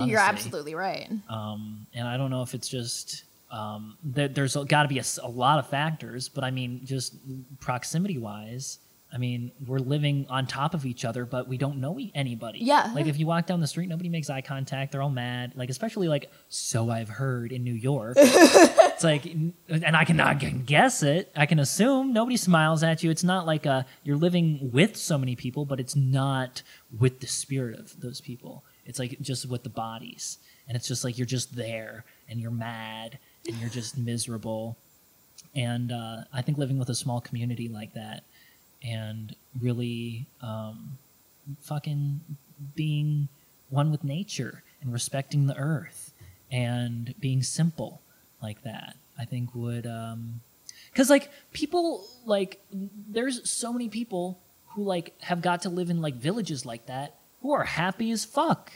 you're absolutely right Um, and I don't know if it's just um, there, there's got to be a lot of factors, but I mean, just proximity wise, I mean, we're living on top of each other, but we don't know anybody. Yeah. Like if you walk down the street, nobody makes eye contact. They're all mad. Like especially like so I've heard in New York. it's like, and I can I can guess it. I can assume nobody smiles at you. It's not like uh you're living with so many people, but it's not with the spirit of those people. It's like just with the bodies, and it's just like you're just there, and you're mad, and you're just miserable. And uh, I think living with a small community like that, and really um, fucking being one with nature and respecting the earth and being simple like that, I think would um, because like people like there's so many people who like have got to live in like villages like that who are happy as fuck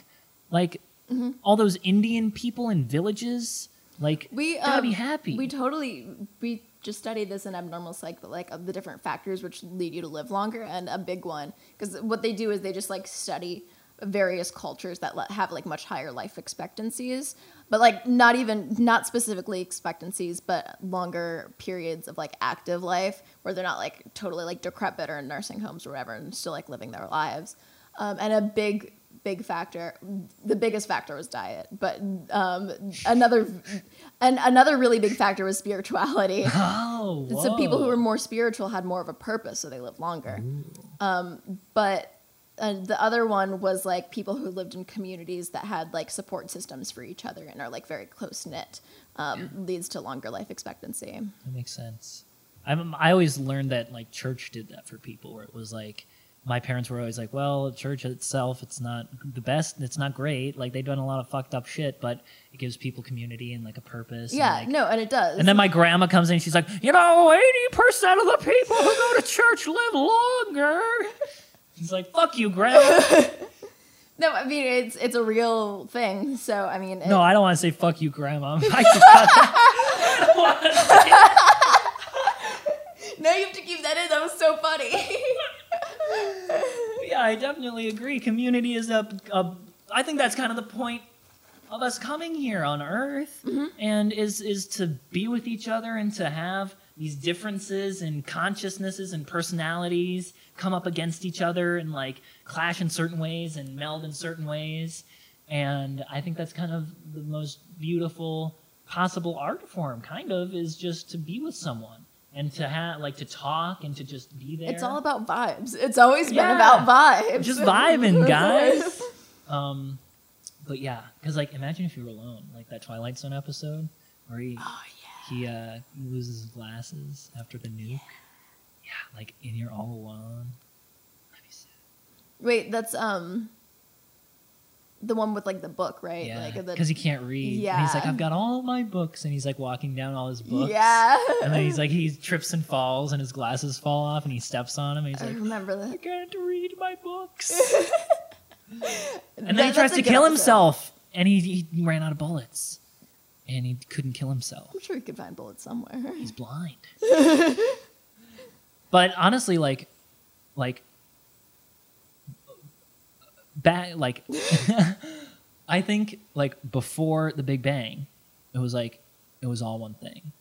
like Mm-hmm. all those indian people in villages like we gotta um, be happy we totally we just studied this in abnormal psych but like the different factors which lead you to live longer and a big one because what they do is they just like study various cultures that have like much higher life expectancies but like not even not specifically expectancies but longer periods of like active life where they're not like totally like decrepit or in nursing homes or whatever and still like living their lives um, and a big big factor the biggest factor was diet. But um, another and another really big factor was spirituality. Oh so people who were more spiritual had more of a purpose so they lived longer. Um, but uh, the other one was like people who lived in communities that had like support systems for each other and are like very close knit um, leads to longer life expectancy. That makes sense. I'm, I always learned that like church did that for people, where it was like my parents were always like, well, church itself, it's not the best. It's not great. Like they've done a lot of fucked up shit, but it gives people community and like a purpose. and, Yeah, like- no, and it does. And then my grandma comes in. She's like, you know, eighty percent of the people who go to church live longer. He's like, fuck you, grandma. no, I mean it's it's a real thing. So I mean, it, no, I don't want to say fuck you, grandma. I just got that. I don't wanna say- no, you have to keep that in. That was so funny. Yeah, I definitely agree. Community is a, a. I think that's kind of the point of us coming here on Earth, mm-hmm. and is is to be with each other and to have these differences and consciousnesses and personalities come up against each other and like clash in certain ways and meld in certain ways. And I think that's kind of the most beautiful possible art form. Kind of is just to be with someone and to have like to talk and to just be there. it's all about vibes. It's always been about vibes. just vibing, guys. um, but yeah, because like imagine if you were alone, like that Twilight Zone episode where he oh he uh loses his glasses after the nuke. Yeah, like and you're all alone. That'd be sad. Wait, that's um. The one with like the book, right? Yeah, Like because he can't read. And he's like, I've got all my books, and he's like walking down all his books. Yeah. And then he's like, he trips and falls, and his glasses fall off, and he steps on him, and he's I like, remember that. I can't read my books. and That- then he tries to kill episode. himself, and he, he ran out of bullets, and he couldn't kill himself. I'm sure he could find bullets somewhere. He's blind. but honestly, like, like, back, like, I think like before the Big Bang, it was like it was all one thing,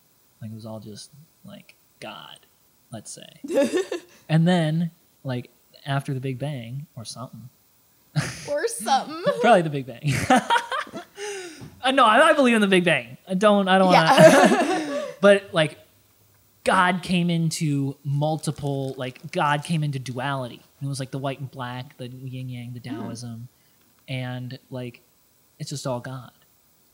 like it was all just like God, let's say, and then like after the Big Bang or something, or something. probably the Big Bang. uh, no, I, I believe in the Big Bang. I don't. I don't wanna but like god came into multiple like god came into duality it was like the white and black the yin yang the taoism. And like it's just all god.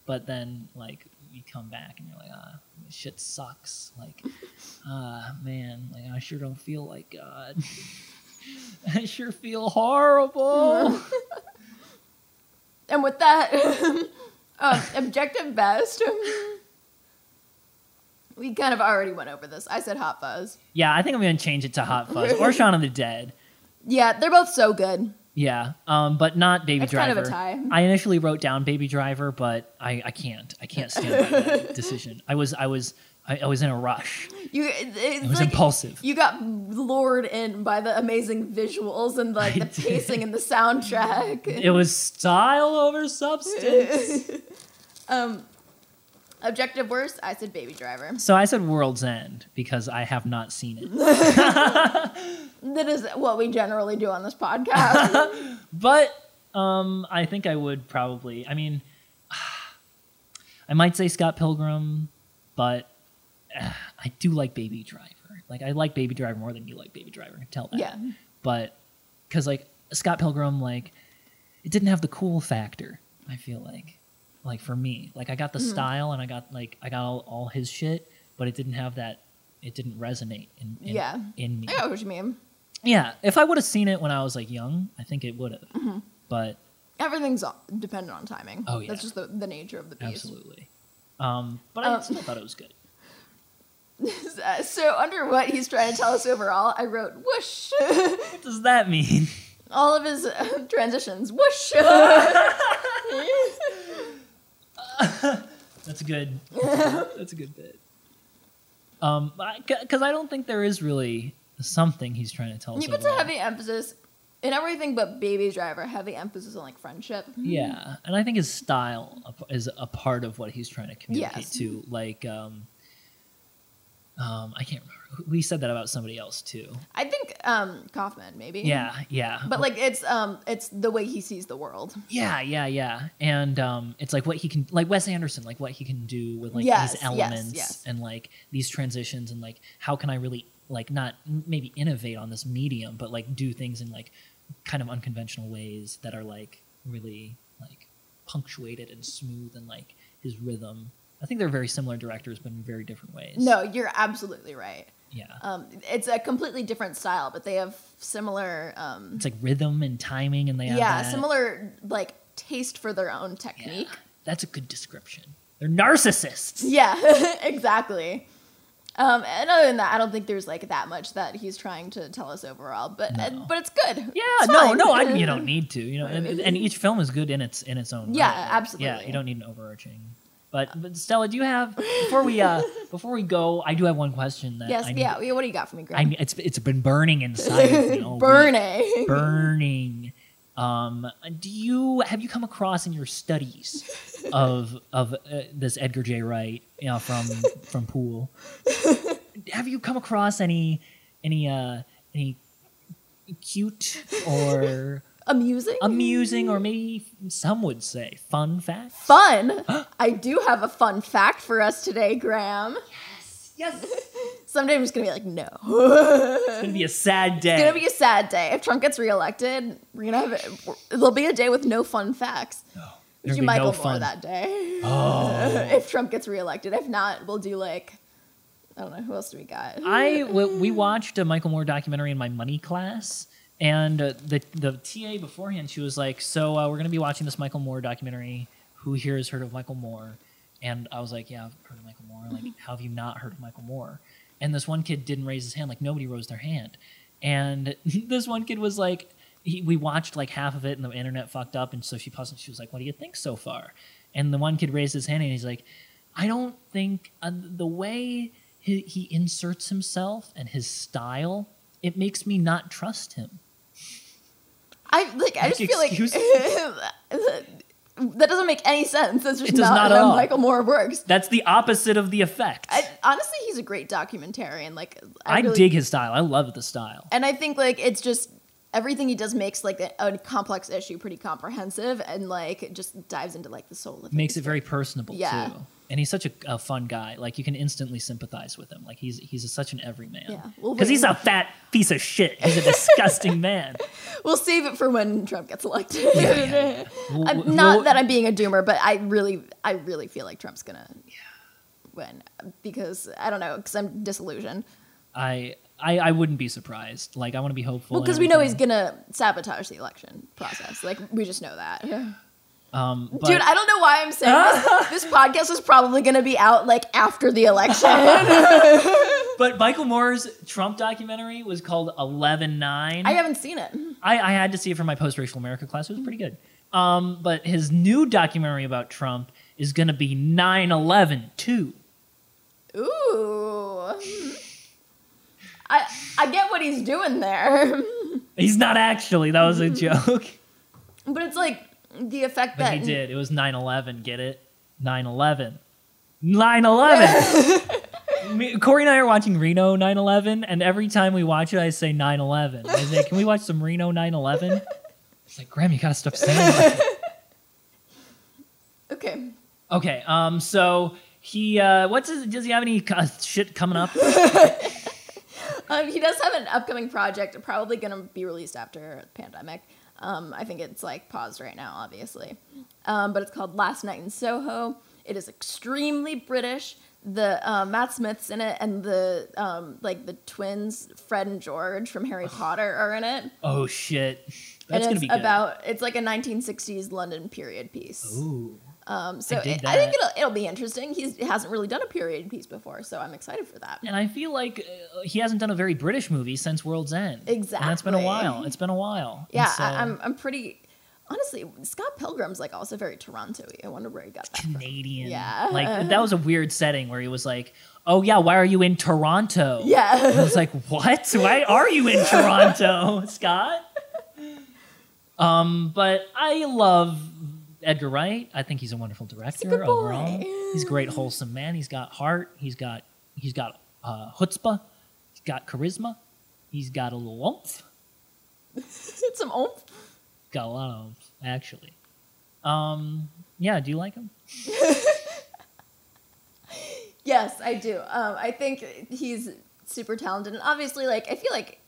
But then like you come back and you're like ah this shit sucks. Like ah man like i sure don't feel like god. I sure feel horrible. And with that, um, objective best. we kind of already went over this. I said Hot Fuzz. yeah i think i'm gonna change it to hot fuzz. Or shaun of the dead Yeah, they're both so good. Yeah, um, but not Baby It's kind Driver. of a tie. I initially wrote down Baby Driver, but I, I can't. I can't stand by that decision. I was I was I, I was in a rush. You, it- was like impulsive. You got lured in by the amazing visuals and like the pacing and the soundtrack. It was style over substance. um, objective worst. I said Baby Driver. so I said World's End because I have not seen it. That is what we generally do on this podcast. But um, I think I would probably. I mean, I might say Scott Pilgrim, but uh, I do like Baby Driver. Like I like Baby Driver more than you like Baby Driver. Can tell that. yeah. but because like Scott Pilgrim, like it didn't have the cool factor. I feel like, like for me, like I got the style and I got like I got all, all his shit, but it didn't have that. It didn't resonate in, in Yeah. in me. I know what you mean. Yeah, if I would have seen it when I was like young, I think it would have. But Everything's dependent on timing. Oh, yeah. That's just the, the nature of the piece. absolutely. Um, but I Um, still thought it was good. Uh, so under what he's trying to tell us overall, I wrote whoosh. What does that mean? All of his uh, transitions. Whoosh. That's a good. That's a good, that's a good bit. Um, because I don't think there is really something he's trying to tell us. he puts a heavy emphasis in everything but Baby Driver. Heavy emphasis on like friendship. Yeah, and I think his style is a part of what he's trying to communicate Yes. too. Like, um, um, I can't remember. We said that about somebody else too. I think um Kaufman maybe. Yeah, yeah. But like it's um it's the way he sees the world. yeah, yeah, yeah. And um, it's like what he can, like Wes Anderson, like what he can do with like Yes, these elements yes. and like these transitions and like how can I really like not maybe innovate on this medium, but like do things in like kind of unconventional ways that are like really like punctuated and smooth and like his rhythm. I think they're very similar directors, but in very different ways. No, you're absolutely right. Yeah. Um, it's a completely different style, but they have similar. Um, it's like rhythm and timing, and they have yeah, that- similar like taste for their own technique. That's a good description. They're narcissists. Yeah, exactly. Um, and other than that, I don't think there's like that much that he's trying to tell us overall, but uh, No. but it's good. Yeah, It's no, no, I, you don't need to, you know, and, and each film is good in its in its own. Yeah, right. Yeah, you don't need an overarching. But, but Stella, do you have before we uh before we go? I do have one question that Yes, I need, yeah. yeah, What do you got for me, Greg? I mean, it's it's been burning inside of me. all week. Burning. burning. Um, do you have you come across in your studies of of uh, this Edgar J. Wright, you know, from from Poole? Have you come across any any uh any cute or Amusing. amusing or maybe some would say fun fact? fun. I do have a fun fact for us today, Graham. Yes, yes Someday I'm just gonna be like, no. It's gonna be a sad day. It's gonna be a sad day. If Trump gets reelected, we're gonna have it. There'll be a day with no fun facts. There'll Would you Michael no Moore fun. that day? Oh. if Trump gets reelected. If not, we'll do like I don't know who else do we got. I we watched a Michael Moore documentary in my money class, and uh, the the TA beforehand she was like, "So uh, we're gonna be watching this Michael Moore documentary. Who here has heard of Michael Moore?" And I was like, "Yeah, I've heard of Michael Moore. Like, how have you not heard of Michael Moore?" And this one kid didn't raise his hand. Like nobody raised their hand, and this one kid was like. He, we watched like half of it and the internet fucked up and so she paused and she was like what do you think so far and the one kid raised his hand and he's like I don't think uh, the way he, he inserts himself and his style, it makes me not trust him. I like. I just feel like that doesn't make any sense. That's just not, not how. Michael Moore works. That's the opposite of the effect. I, I, honestly, he's a great documentarian. Like I, really- dig his style. I love the style. and I think like it's just everything he does makes like a, a complex issue pretty comprehensive and like just dives into like the soul of it. Makes it very personable Yeah. too. And he's such a, a fun guy. Like you can instantly sympathize with him. Like he's he's a, such an everyman. Yeah. Well, because he's a fat piece of shit. He's a disgusting man. We'll save it for when Trump gets elected. Yeah, yeah, yeah. We'll- I'm, we'll- not that I'm being a doomer, but I really, I really feel like Trump's gonna win because I don't know because I'm disillusioned. I, I I wouldn't be surprised. Like I want to be hopeful. Well, because we know he's gonna sabotage the election process. Like we just know that. Um, but, Dude, I don't know why I'm saying this. This podcast is probably gonna be out like after the election. but Michael Moore's Trump documentary was called Eleven Nine. I haven't seen it. I, I had to see it for my post-racial America class. It was pretty good. Um, but his new documentary about Trump is going to be 9/11 too. Ooh. I I get what he's doing there, He's not actually. That was a joke. but it's like the effect But that he did. It was 9/11. Get it? 9/11. 9/11. Corey and I are watching Reno 9/11, and every time we watch it, I say 9/11. I say, "Can we watch some Reno 9/11?" It's like, Graham, you gotta stop saying that. Okay. Okay, um, so he, uh, what's his, does he have any uh, shit coming up? Um, he does have an upcoming project, probably going to be released after the pandemic. Um, I think it's like paused right now, obviously. Um, but it's called Last Night in Soho. It is extremely British. The uh, Matt Smith's in it, and the um, like the twins Fred and George from Harry Potter are in it. Oh shit, and it's gonna be good. about it's like a 1960s London period piece. Ooh, Um, so I it, I think it'll it'll be interesting. He's, he hasn't really done a period piece before, so I'm excited for that. and I feel like uh, he hasn't done a very British movie since World's End. and that's been a while. It's been a while. Yeah, so- I, I'm I'm pretty honestly. Scott Pilgrim's like also very Toronto-y. I wonder where he got that from. Canadian. Yeah. like that was a weird setting where he was like, "Oh yeah, why are you in Toronto?" Yeah. I was like, "What? Why are you in Toronto, Scott?" Um, but I love Edgar Wright. I think he's a wonderful director boy. overall. He's a great, wholesome man. He's got heart. He's got he's got uh, chutzpah. He's got charisma. He's got a little oomph. some oomph. Got a lot of oomph, actually. Um, yeah. Do you like him? Yes, I do. Um, I think he's super talented, and obviously, like I feel like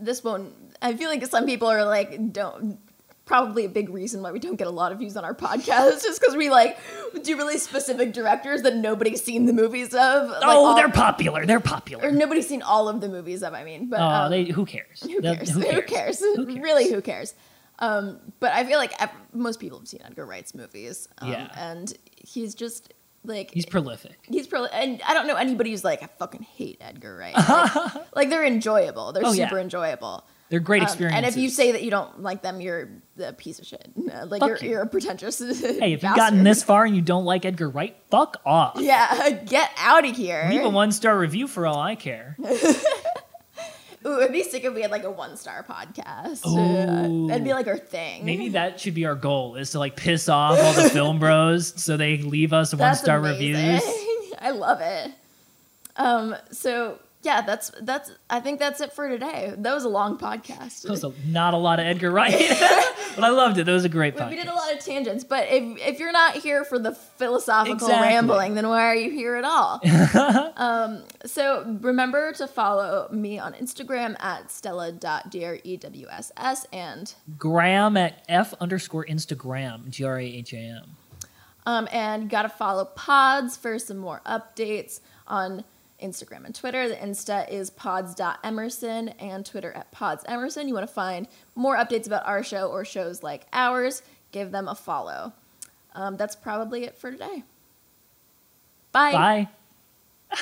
this won't. I feel like some people are like don't probably a big reason why we don't get a lot of views on our podcast, just because we like do really specific directors that nobody's seen the movies of. Like, oh, they're popular. They're or popular. nobody's seen all of the movies of. I mean, but Oh, um, they who cares? who They'll- cares? Who cares? Who cares? Really, who cares? Um, but I feel like most people have seen Edgar Wright's movies. Um, Yeah. and he's just like He's prolific. He's prolific, and I don't know anybody who's like, I fucking hate Edgar Wright. Like, like, they're enjoyable. They're Oh, yeah. super enjoyable. They're great Um, experiences. and if you say that you don't like them, you're a piece of shit. Uh, Like you're, you. you're a pretentious. hey, if you've gotten this far and you don't like Edgar Wright, fuck off. yeah, get out of here. Leave a one star review for all I care. Ooh, it'd be sick if we had like a one star podcast. Ooh. Uh, that'd be like our thing. Maybe that should be our goal: is to like piss off all the film bros so they leave us one star reviews. I love it. Um. So yeah, that's that's. I think that's it for today. That was a long podcast. That was a, not a lot of Edgar Wright, but I loved it. That was a great We- podcast. We did a lot of tangents, but if if you're not here for the philosophical Exactly. rambling, then why are you here at all? um, so remember to follow me on Instagram at stella.drews and Graham at f underscore Instagram G R A H A M. um, and you gotta follow Pods for some more updates on Instagram and Twitter. The Insta is pods.emerson and Twitter at podsemerson. You want to find more updates about our show or shows like ours, give them a follow. Um, that's probably it for today. Bye. Bye.